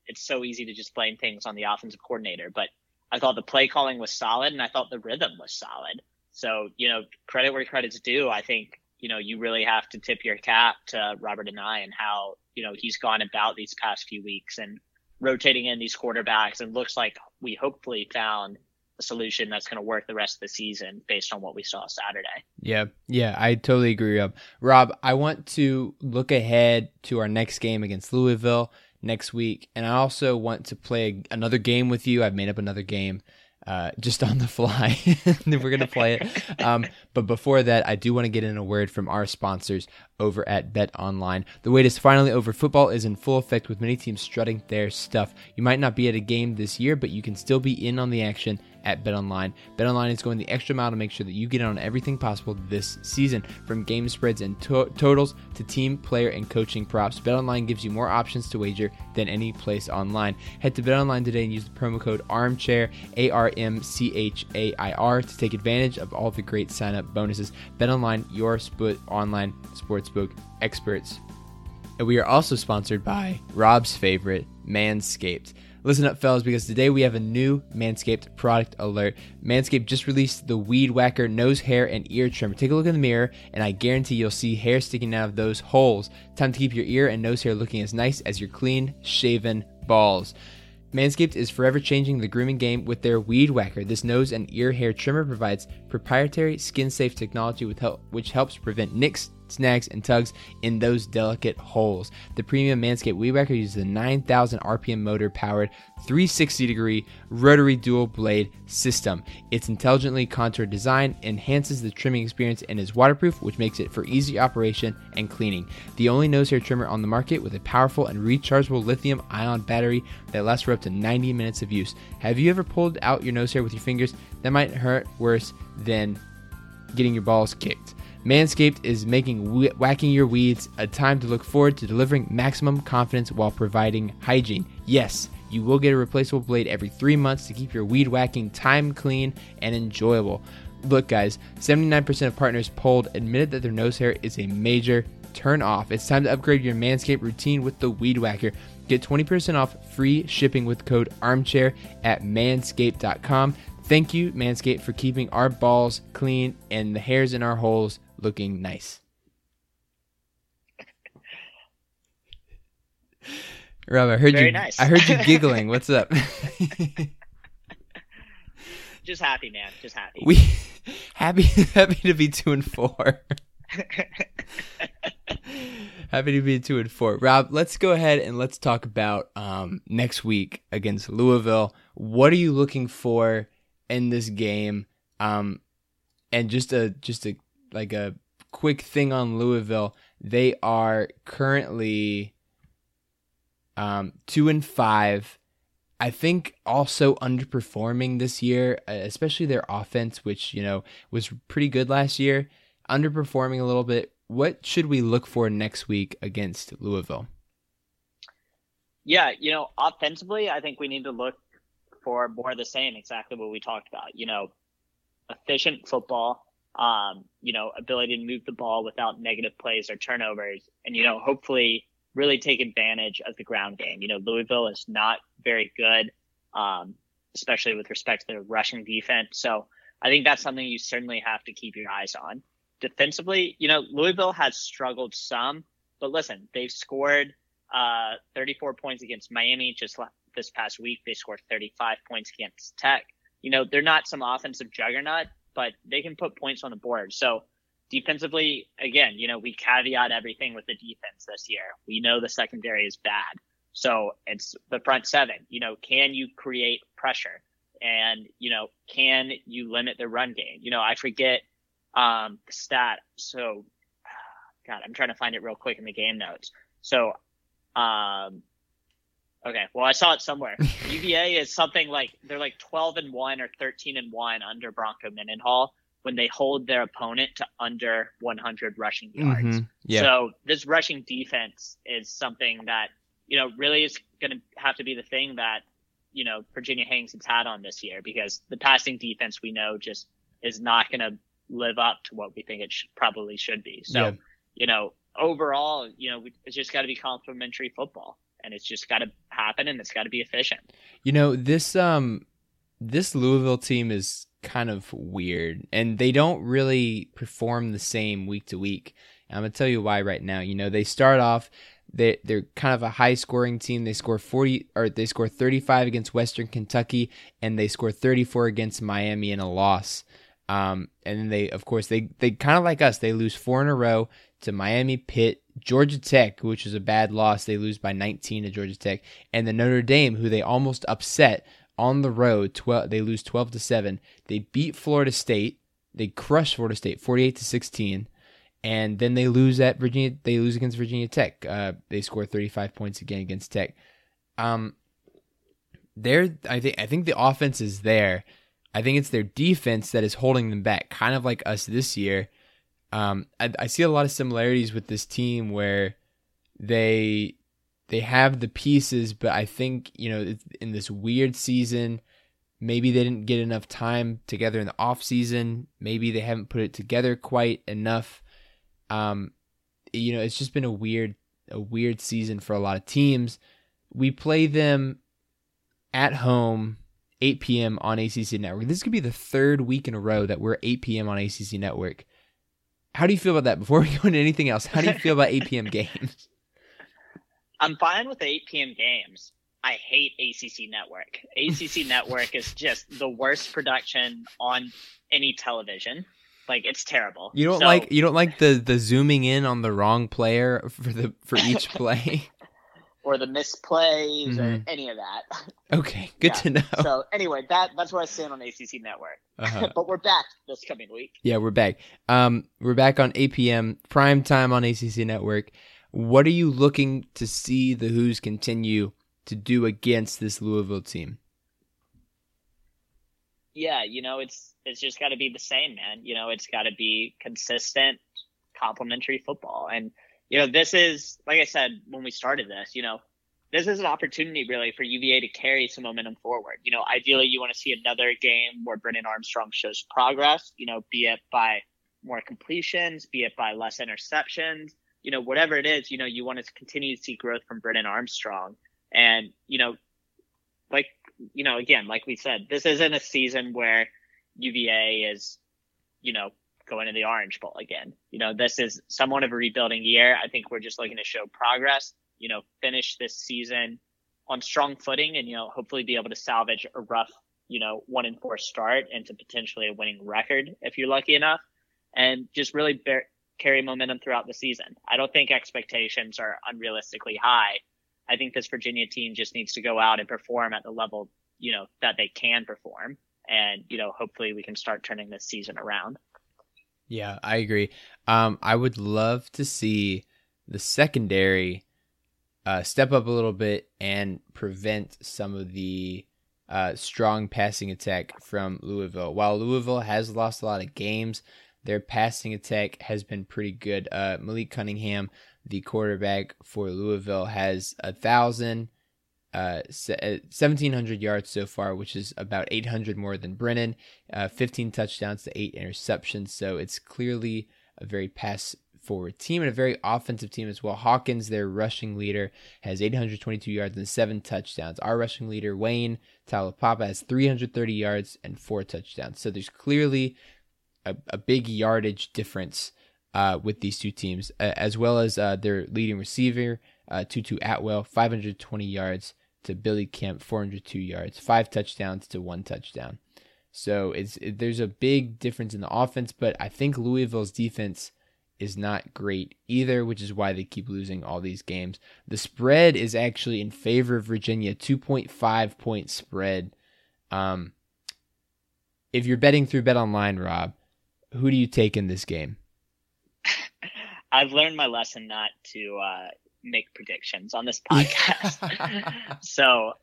it's so easy to just blame things on the offensive coordinator. But I thought the play calling was solid, and I thought the rhythm was solid. So you know, credit where credit's due. I think you know you really have to tip your cap to Robert Anae and how you know he's gone about these past few weeks and rotating in these quarterbacks and looks like we hopefully found solution that's going to work the rest of the season based on what we saw Saturday. Yeah, yeah, I totally agree, Rob. Rob, I want to look ahead to our next game against Louisville next week, and I also want to play another game with you. I've made up another game uh, just on the fly. We're going to play it. Um, but before that, I do want to get in a word from our sponsors over at Bet Online. The wait is finally over. Football is in full effect with many teams strutting their stuff. You might not be at a game this year, but you can still be in on the action at BetOnline. BetOnline is going the extra mile to make sure that you get on everything possible this season, from game spreads and to- totals to team, player, and coaching props. BetOnline gives you more options to wager than any place online. Head to BetOnline today and use the promo code ARMCHAIR A R M C H A I R to take advantage of all the great sign-up bonuses. BetOnline, your split online sportsbook experts. And we are also sponsored by Rob's favorite, Manscaped. Listen up, fellas, because today we have a new Manscaped product alert. Manscaped just released the Weed Whacker nose hair and ear trimmer. Take a look in the mirror, and I guarantee you'll see hair sticking out of those holes. Time to keep your ear and nose hair looking as nice as your clean, shaven balls. Manscaped is forever changing the grooming game with their Weed Whacker. This nose and ear hair trimmer provides proprietary skin safe technology help, which helps prevent nicks, snags, and tugs in those delicate holes. The premium Manscaped Weed Whacker uses a 9,000 RPM motor powered 360 degree rotary dual blade system. Its intelligently contoured design enhances the trimming experience and is waterproof, which makes it for easy operation and cleaning. The only nose hair trimmer on the market with a powerful and rechargeable lithium ion battery that lasts for up to 90 minutes of use. Have you ever pulled out your nose hair with your fingers? That might hurt worse than getting your balls kicked. Manscaped is making whacking your weeds a time to look forward to delivering maximum confidence while providing hygiene. Yes, you will get a replaceable blade every three months to keep your weed whacking time clean and enjoyable. Look, guys, 79% of partners polled admitted that their nose hair is a major turn off. It's time to upgrade your Manscaped routine with the Weed Whacker. Get 20% off free shipping with code armchair at manscaped.com. Thank you, Manscaped, for keeping our balls clean and the hairs in our holes looking nice. Rob, I heard Very you. nice. I heard you giggling. What's up? Just happy, man. Just happy. we happy happy to be two and four. happy to be two and four. Rob, let's go ahead and let's talk about um, next week against Louisville. What are you looking for in this game? Um, and just a just a like a quick thing on Louisville. They are currently um, two and five. I think also underperforming this year, uh, especially their offense, which you know was pretty good last year. Underperforming a little bit. What should we look for next week against Louisville? Yeah, you know, offensively, I think we need to look for more of the same, exactly what we talked about. You know, efficient football, um, you know, ability to move the ball without negative plays or turnovers, and you know, hopefully, really take advantage of the ground game. You know, Louisville is not very good, um, especially with respect to their rushing defense. So I think that's something you certainly have to keep your eyes on. Defensively, you know, Louisville has struggled some, but listen, they've scored uh, 34 points against Miami just this past week. They scored 35 points against Tech. You know, they're not some offensive juggernaut, but they can put points on the board. So defensively, again, you know, we caveat everything with the defense this year. We know the secondary is bad. So it's the front seven. You know, can you create pressure? And, you know, can you limit the run game? You know, I forget um, the stat. So, God, I'm trying to find it real quick in the game notes. So um, okay, well I saw it somewhere. UVA is something like they're like 12 and one or 13 and one under Bronco Mendenhall when they hold their opponent to under 100 rushing yards. Mm-hmm. Yeah. So this rushing defense is something that you know really is going to have to be the thing that you know Virginia hangs its hat on this year because the passing defense we know just is not going to live up to what we think it should, probably should be. So yeah. you know overall, you know, it's just got to be complementary football, and it's just got to happen, and it's got to be efficient. You know, this um, this Louisville team is kind of weird, and they don't really perform the same week to week. And I'm gonna tell you why right now. You know, they start off. They they're kind of a high scoring team. They score 40 or they score 35 against Western Kentucky, and they score 34 against Miami in a loss. Um, and then they, of course, they they kind of like us. They lose four in a row to Miami, Pitt, Georgia Tech, which was a bad loss. They lose by 19 to Georgia Tech, and the Notre Dame, who they almost upset on the road. 12, they lose 12 to seven. They beat Florida State. They crush Florida State 48 to 16, and then they lose at Virginia. They lose against Virginia Tech. Uh, they score 35 points again against Tech. Um, there, I think I think the offense is there. I think it's their defense that is holding them back, kind of like us this year. Um, I, I see a lot of similarities with this team where they they have the pieces, but I think you know in this weird season, maybe they didn't get enough time together in the off season. Maybe they haven't put it together quite enough. Um, you know, it's just been a weird a weird season for a lot of teams. We play them at home 8 p.m. on ACC Network. This could be the third week in a row that we're 8 p.m. on ACC Network. How do you feel about that? Before we go into anything else, how do you feel about 8 p.m. games? I'm fine with 8 p.m. games. I hate ACC Network. ACC Network is just the worst production on any television. Like it's terrible. You don't so, like you don't like the the zooming in on the wrong player for the for each play or the misplays mm-hmm. or any of that. Okay, good yeah. to know. So anyway, that that's where I stand on ACC Network. Uh-huh. but we're back this coming week. Yeah, we're back. Um, we're back on 8 p.m. prime time on ACC Network. What are you looking to see the Hoos continue to do against this Louisville team? Yeah, you know, it's it's just got to be the same, man. You know, it's got to be consistent, complementary football, and you know, this is, like I said when we started this, you know, this is an opportunity really for UVA to carry some momentum forward. You know, ideally, you want to see another game where Brennan Armstrong shows progress, you know, be it by more completions, be it by less interceptions, you know, whatever it is, you know, you want to continue to see growth from Brennan Armstrong. And, you know, like, you know, again, like we said, this isn't a season where UVA is, you know, go into the Orange Bowl again. You know, this is somewhat of a rebuilding year. I think we're just looking to show progress, you know, finish this season on strong footing and, you know, hopefully be able to salvage a rough, you know, one and four start into potentially a winning record if you're lucky enough and just really bear, carry momentum throughout the season. I don't think expectations are unrealistically high. I think this Virginia team just needs to go out and perform at the level, you know, that they can perform. And, you know, hopefully we can start turning this season around. Yeah, I agree. Um, I would love to see the secondary uh, step up a little bit and prevent some of the uh, strong passing attack from Louisville. While Louisville has lost a lot of games, their passing attack has been pretty good. Uh, Malik Cunningham, the quarterback for Louisville, has a thousand uh, 1,700 uh, yards so far, which is about 800 more than Brennan. Uh, 15 touchdowns to eight interceptions. So it's clearly a very pass forward team and a very offensive team as well. Hawkins, their rushing leader, has 822 yards and seven touchdowns. Our rushing leader, Wayne Taulapapa, has 330 yards and four touchdowns. So there's clearly a, a big yardage difference uh, with these two teams, uh, as well as uh, their leading receiver, uh, Tutu Atwell, 520 yards to Billy Kemp, 402 yards, five touchdowns to one touchdown. So it's it, there's a big difference in the offense, but I think Louisville's defense is not great either, which is why they keep losing all these games. The spread is actually in favor of Virginia, 2.5 point spread. Um, if you're betting through Bet Online, Rob, who do you take in this game? I've learned my lesson not to uh, make predictions on this podcast. so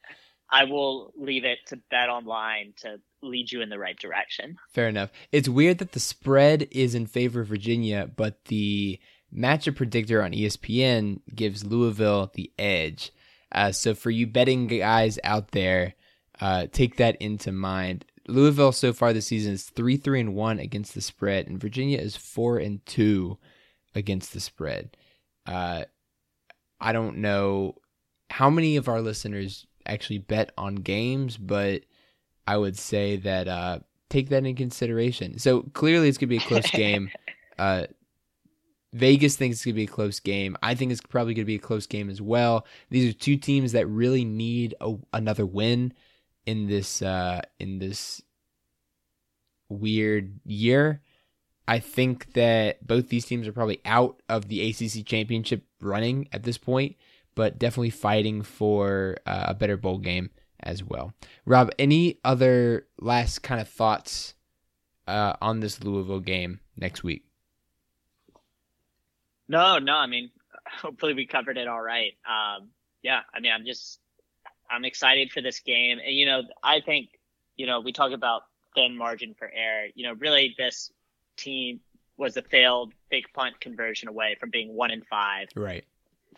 I will leave it to Bet Online to lead you in the right direction. Fair enough. It's weird that the spread is in favor of Virginia, but the matchup predictor on ESPN gives Louisville the edge. Uh, so for you betting guys out there, uh, take that into mind. Louisville so far this season is three three and one against the spread, and Virginia is four and two against the spread. Uh, I don't know how many of our listeners actually bet on games, but I would say that uh, take that in consideration. So clearly, it's gonna be a close game. Uh, Vegas thinks it's gonna be a close game. I think it's probably gonna be a close game as well. These are two teams that really need a, another win in this uh, in this weird year. I think that both these teams are probably out of the ACC championship running at this point but definitely fighting for uh, a better bowl game as well. Rob, any other last kind of thoughts uh, on this Louisville game next week? No, no. I mean, hopefully we covered it all right. Um, yeah, I mean, I'm just, I'm excited for this game. And, you know, I think, you know, we talk about thin margin for error. You know, really this team was a failed fake punt conversion away from being one in five. Right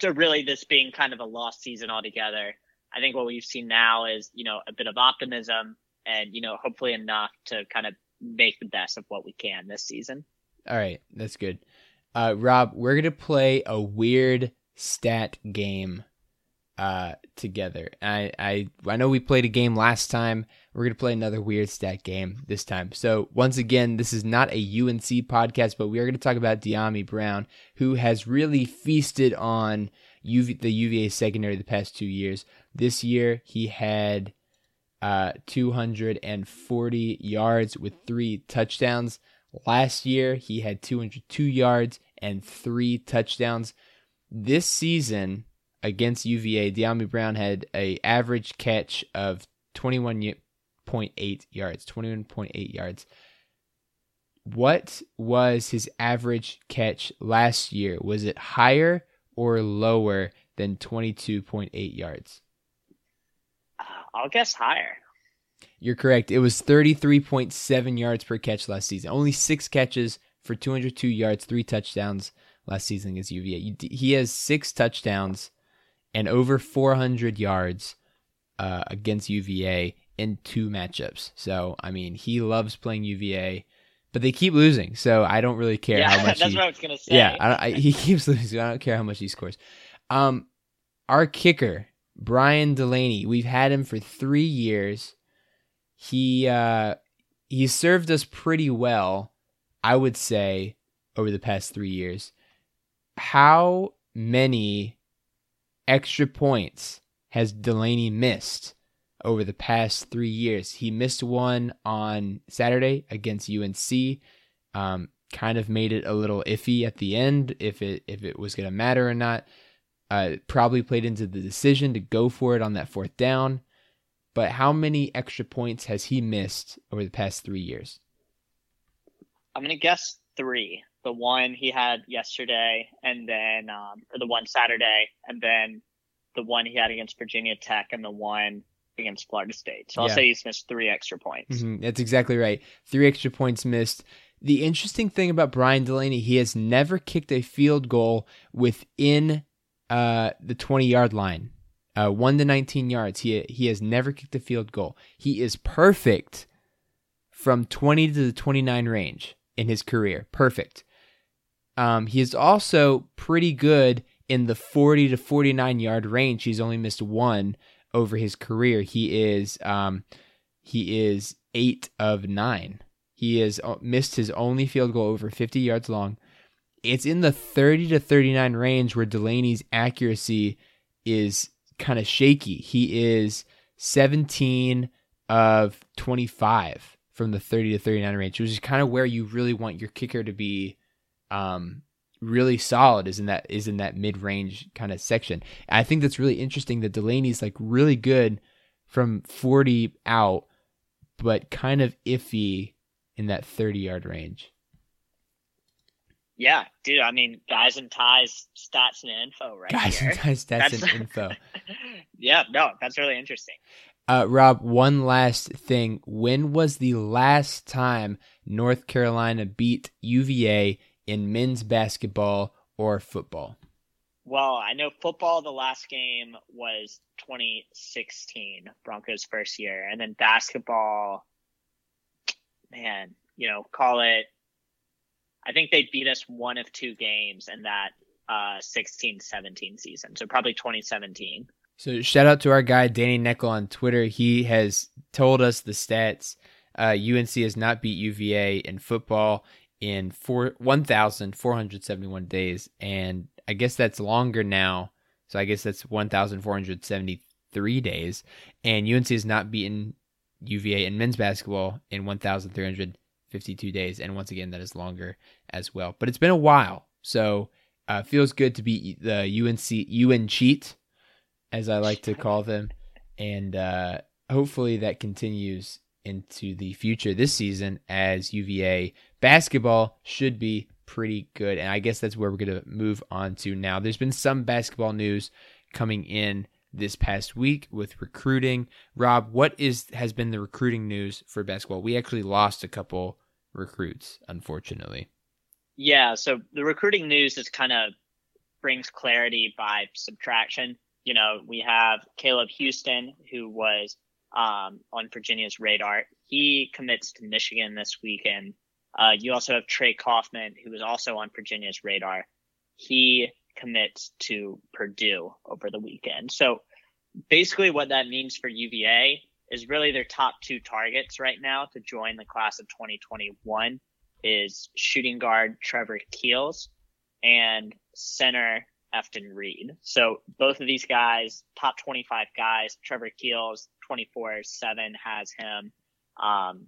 So really this being kind of a lost season altogether. I think what we've seen now is, you know, a bit of optimism and, you know, hopefully enough to kind of make the best of what we can this season. All right. That's good. Uh, Rob, we're going to play a weird stat game uh, together. I, I I know we played a game last time. We're gonna play another weird stat game this time. So once again, this is not a UNC podcast, but we are gonna talk about Dyami Brown, who has really feasted on UV, the UVA secondary the past two years. This year he had uh, 240 yards with three touchdowns. Last year he had 202 yards and three touchdowns. This season against UVA, Dyami Brown had a average catch of 21.8 yards. 21.8 yards. What was his average catch last year? Was it higher or lower than 22.8 yards? I'll guess higher. You're correct. It was 33.7 yards per catch last season. Only six catches for 202 yards, three touchdowns last season against UVA. He has six touchdowns and over 400 yards uh, against UVA in two matchups. So, I mean, he loves playing UVA, but they keep losing. So I don't really care yeah, how much. that's he, what I was gonna say. Yeah, I I, he keeps losing. I don't care how much he scores. Um, our kicker Brian Delaney. We've had him for three years. He uh, he served us pretty well, I would say, over the past three years. How many extra points has Delaney missed over the past three years? He missed one on Saturday against UNC. Um, kind of made it a little iffy at the end if it if it was going to matter or not. Uh, probably played into the decision to go for it on that fourth down. But how many extra points has he missed over the past three years? I'm gonna guess three the one he had yesterday, and then um, or the one Saturday, and then the one he had against Virginia Tech, and the one against Florida State. So I'll say he's missed three extra points. Mm-hmm. That's exactly right. Three extra points missed. The interesting thing about Brian Delaney, he has never kicked a field goal within uh, the 20 yard line uh, one to 19 yards. He he has never kicked a field goal. He is perfect from 20 to the 29 range in his career. Perfect. Um, he is also pretty good in the 40 to 49 yard range. He's only missed one over his career. He is um, he is eight of nine. He has uh, missed his only field goal over 50 yards long. It's in the 30 to 39 range where Delaney's accuracy is kind of shaky. He is 17 of 25 from the 30 to 39 range, which is kind of where you really want your kicker to be um, really solid is in that is in that mid-range kind of section. And I think that's really interesting that Delaney's like really good from 40 out but kind of iffy in that 30-yard range. Yeah, dude. I mean, guys and ties stats and info right guys here. and ties stats That's- and info. yeah, no, that's really interesting. Uh, Rob, one last thing. When was the last time North Carolina beat UVA in men's basketball or football? Well, I know football. The last game was 2016, Broncos' first year, and then basketball. Man, you know, call it. I think they beat us one of two games in that uh 16-17 season, so probably 2017. So shout out to our guy Danny Neckel on Twitter. He has told us the stats. Uh, UNC has not beat UVA in football in four, 1,471 days, and I guess that's longer now. So I guess that's 1,473 days. And UNC has not beaten UVA in men's basketball in 1,352 days, and once again that is longer as well. But it's been a while, so uh, feels good to be the UNC UN cheat as I like to call them. And uh, hopefully that continues into the future this season as UVA basketball should be pretty good. And I guess that's where we're going to move on to now. There's been some basketball news coming in this past week with recruiting. Rob, what is has been the recruiting news for basketball? We actually lost a couple recruits, unfortunately. Yeah, so the recruiting news is kind of brings clarity by subtraction. You know, we have Caleb Houston, who was um, on Virginia's radar. He commits to Michigan this weekend. Uh, you also have Trey Kaufman, who is also on Virginia's radar. He commits to Purdue over the weekend. So basically, what that means for UVA is really their top two targets right now to join the class of 2021 is shooting guard Trevor Keels and center Efton Reid. So both of these guys, top 25 guys, Trevor Keels, 24 7 has him, um,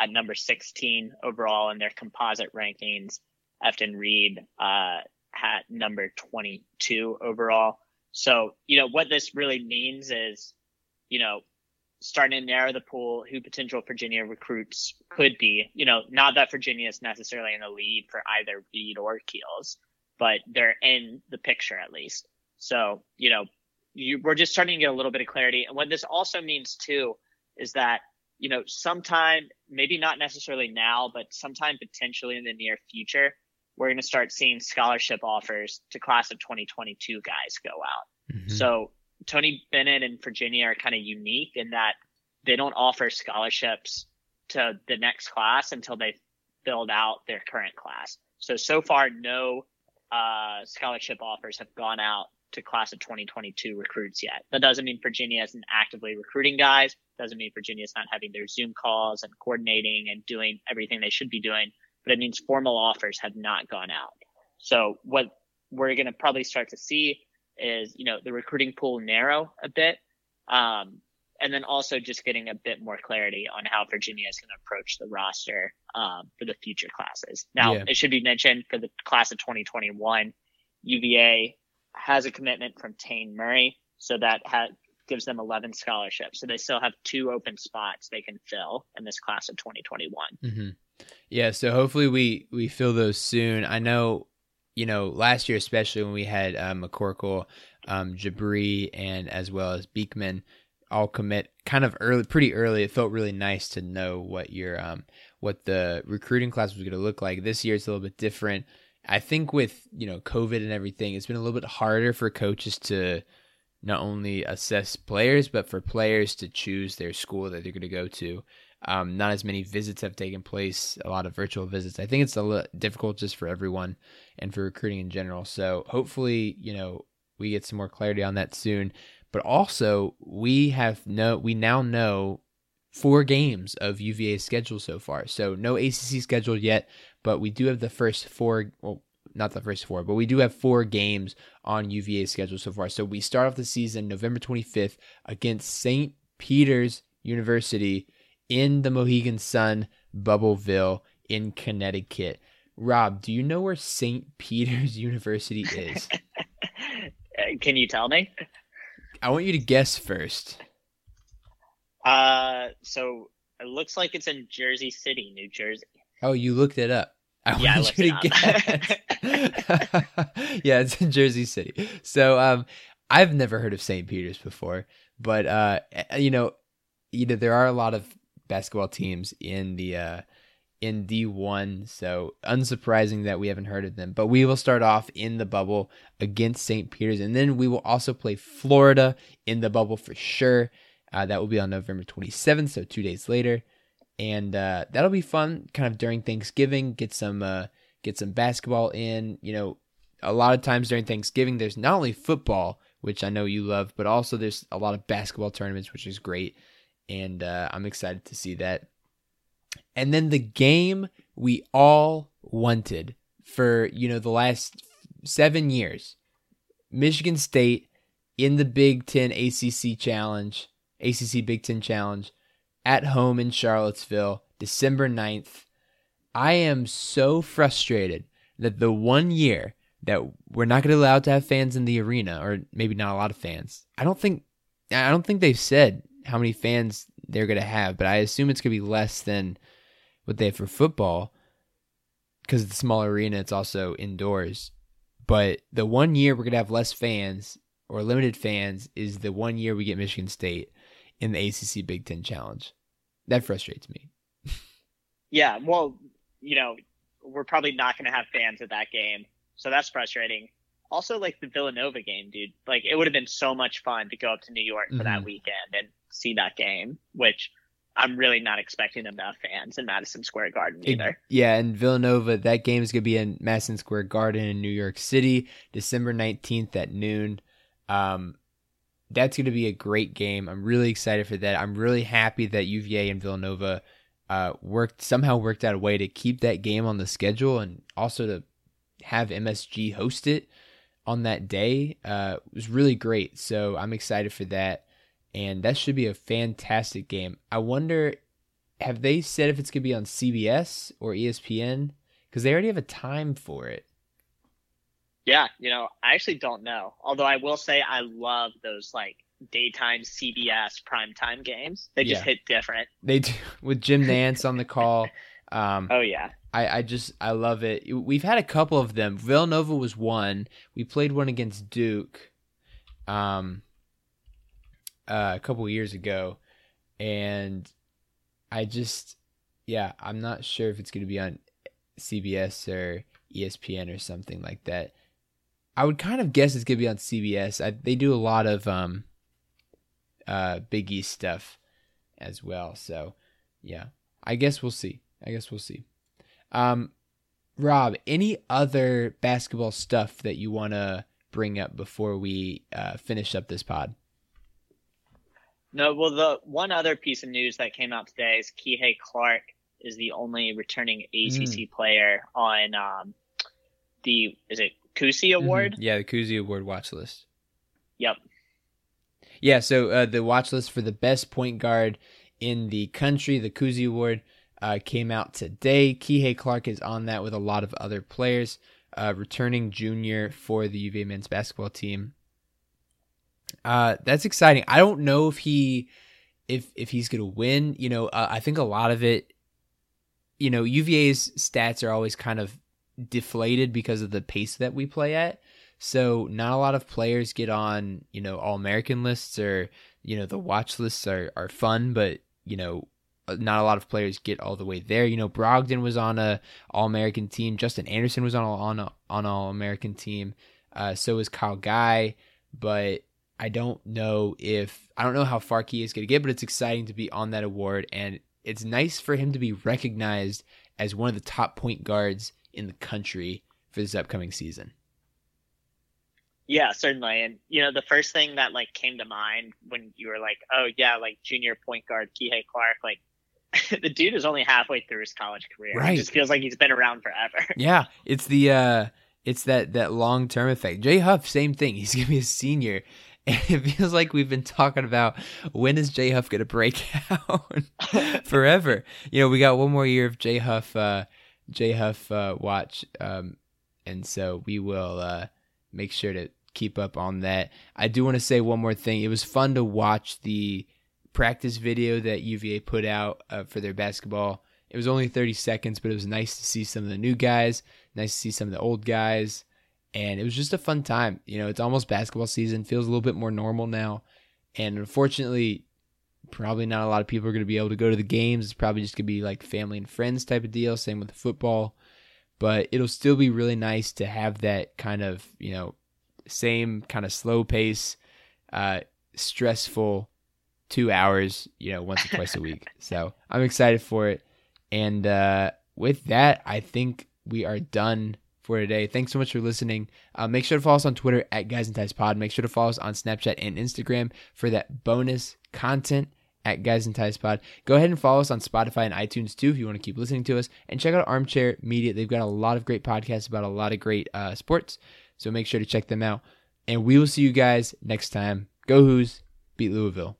at number 16 overall in their composite rankings. Efton Reid, uh, at number 22 overall. So, you know, what this really means is, you know, starting to narrow the pool who potential Virginia recruits could be. You know, not that Virginia is necessarily in the lead for either Reed or Keels, but they're in the picture at least. So, you know, you, we're just starting to get a little bit of clarity. And what this also means too is that, you know, sometime, maybe not necessarily now, but sometime potentially in the near future, we're going to start seeing scholarship offers to class of 2022 guys go out. Mm-hmm. So Tony Bennett and Virginia are kind of unique in that they don't offer scholarships to the next class until they filled out their current class. So so far, no uh, scholarship offers have gone out to class of 2022 recruits yet. That doesn't mean Virginia isn't actively recruiting guys. Doesn't mean Virginia is not having their Zoom calls and coordinating and doing everything they should be doing. But it means formal offers have not gone out. So what we're going to probably start to see is, you know, the recruiting pool narrow a bit. Um, and then also just getting a bit more clarity on how Virginia is going to approach the roster um, for the future classes. Now, Yeah. it should be mentioned for the class of 2021, UVA has a commitment from Taine Murray, so that ha- gives them 11 scholarships. So they still have two open spots they can fill in this class of 2021. hmm Yeah, so hopefully we we fill those soon. I know, you know, last year especially when we had uh, McCorkle, um, Jabri, and as well as Beekman all commit kind of early, pretty early. It felt really nice to know what your um what the recruiting class was going to look like. This year it's a little bit different. I think with you know COVID and everything, it's been a little bit harder for coaches to not only assess players, but for players to choose their school that they're going to go to. Um, not as many visits have taken place, a lot of virtual visits. I think it's a little difficult just for everyone and for recruiting in general. So hopefully, you know, we get some more clarity on that soon. But also, we have no, we now know four games of UVA's schedule so far. So no ACC schedule yet, but we do have the first four. Well, not the first four, but we do have four games on UVA's schedule so far. So we start off the season November 25th against St. Peter's University in the Mohegan Sun, Bubbleville in Connecticut. Rob, do you know where St. Peter's University is? Can you tell me? I want you to guess first. Uh, so it looks like it's in Jersey City, New Jersey. Oh, you looked it up. I Yeah, I want you to guess. yeah, it's in Jersey City. So, um, I've never heard of St. Peter's before, but uh, you know, you know, there are a lot of basketball teams in the uh in D1, so unsurprising that we haven't heard of them. But we will start off in the bubble against St. Peter's, and then we will also play Florida in the bubble for sure. Uh, that will be on November 27th, so two days later, and uh, that'll be fun. Kind of during Thanksgiving, get some uh, get some basketball in. You know, a lot of times during Thanksgiving, there's not only football, which I know you love, but also there's a lot of basketball tournaments, which is great, and uh, I'm excited to see that. And then the game we all wanted for you know the last seven years, Michigan State in the Big Ten ACC Challenge, ACC Big Ten Challenge, at home in Charlottesville, December 9th. I am so frustrated that the one year that we're not going to allow to have fans in the arena, or maybe not a lot of fans. I don't think I don't think they've said how many fans they're going to have, but I assume it's going to be less than what they have for football because a small arena. It's also indoors. But the one year we're going to have less fans or limited fans is the one year we get Michigan State in the ACC Big Ten Challenge. That frustrates me. Yeah, well, you know, we're probably not going to have fans at that game, so that's frustrating. Also, like the Villanova game, dude. Like it would have been so much fun to go up to New York for that Mhm. weekend and see that game, which I'm really not expecting them to have fans in Madison Square Garden It- either. yeah, and Villanova, that game is going to be in Madison Square Garden in New York City, December 19th at noon. Um, that's going to be a great game. I'm really excited for that. I'm really happy that UVA and Villanova uh, worked somehow worked out a way to keep that game on the schedule and also to have MSG host it on that day. Uh, was really great. So I'm excited for that. And that should be a fantastic game. I wonder have they said if it's going to be on CBS or ESPN? Because they already have a time for it. Yeah, you know, I actually don't know. Although I will say I love those like daytime CBS primetime games. They just Yeah. hit different. They do with Jim Nantz on the call. Um, Oh yeah. I, I just I love it. We've had a couple of them. Villanova was one. We played one against Duke, um, uh, a couple years ago, and I just yeah I'm not sure if it's going to be on CBS or ESPN or something like that. I would kind of guess it's going to be on CBS. I, they do a lot of um, uh, Big East stuff as well. So yeah, I guess we'll see. I guess we'll see. Um, Rob, any other basketball stuff that you want to bring up before we uh, finish up this pod? No, well, the one other piece of news that came out today is Kihei Clark is the only returning ACC player on um, the is it Cousy Award? Mhm. Yeah, the Cousy Award watch list. Yep. Yeah, so uh, the watch list for the best point guard in the country, the Cousy Award, uh, came out today. Kihei Clark is on that with a lot of other players. Uh, returning junior for the UVA men's basketball team. Uh, that's exciting. I don't know if he, if if he's gonna win. You know, uh, I think a lot of it. You know, UVA's stats are always kind of deflated because of the pace that we play at. So not a lot of players get on, you know, all American lists or, you know, the watch lists are, are fun, but, you know, uh, not a lot of players get all the way there. You know, Brogdon was on a all American team. Justin Anderson was on a, on a, on all American team. Uh, so was Kyle Guy, but I don't know if I don't know how far Key is going to get, but it's exciting to be on that award, and it's nice for him to be recognized as one of the top point guards in the country for this upcoming season. Yeah, certainly. And you know, the first thing that like came to mind when you were like, "Oh yeah, like junior point guard Kihei Clark," like the dude is only halfway through his college career. Right. It just feels like he's been around forever. Yeah, it's the uh it's that that long term effect. Jay Huff, same thing. He's gonna be a senior. And it feels like we've been talking about when is Jay Huff gonna break out forever. You know, we got one more year of Jay Huff uh Jay Huff uh watch. Um and so we will uh make sure to keep up on that. I do want to say one more thing. It was fun to watch the practice video that UVA put out uh, for their basketball. It was only 30 seconds, but it was nice to see some of the new guys, nice to see some of the old guys, and it was just a fun time. You know, it's almost basketball season, feels a little bit more normal now. And unfortunately, probably not a lot of people are going to be able to go to the games. It's probably just going to be like family and friends type of deal, same with the football. But it'll still be really nice to have that kind of, you know, same kind of slow pace, uh, stressful two hours, you know, once or twice a week. So I'm excited for it. And uh, with that, I think we are done for today. Thanks so much for listening. Uh, make sure to follow us on Twitter at Guys and Ties Pod. Make sure to follow us on Snapchat and Instagram for that bonus content at Guys and Ties Pod. Go ahead and follow us on Spotify and iTunes too if you want to keep listening to us. And check out Armchair Media. They've got a lot of great podcasts about a lot of great uh, sports. So make sure to check them out. And we will see you guys next time. Go Hoos, beat Louisville.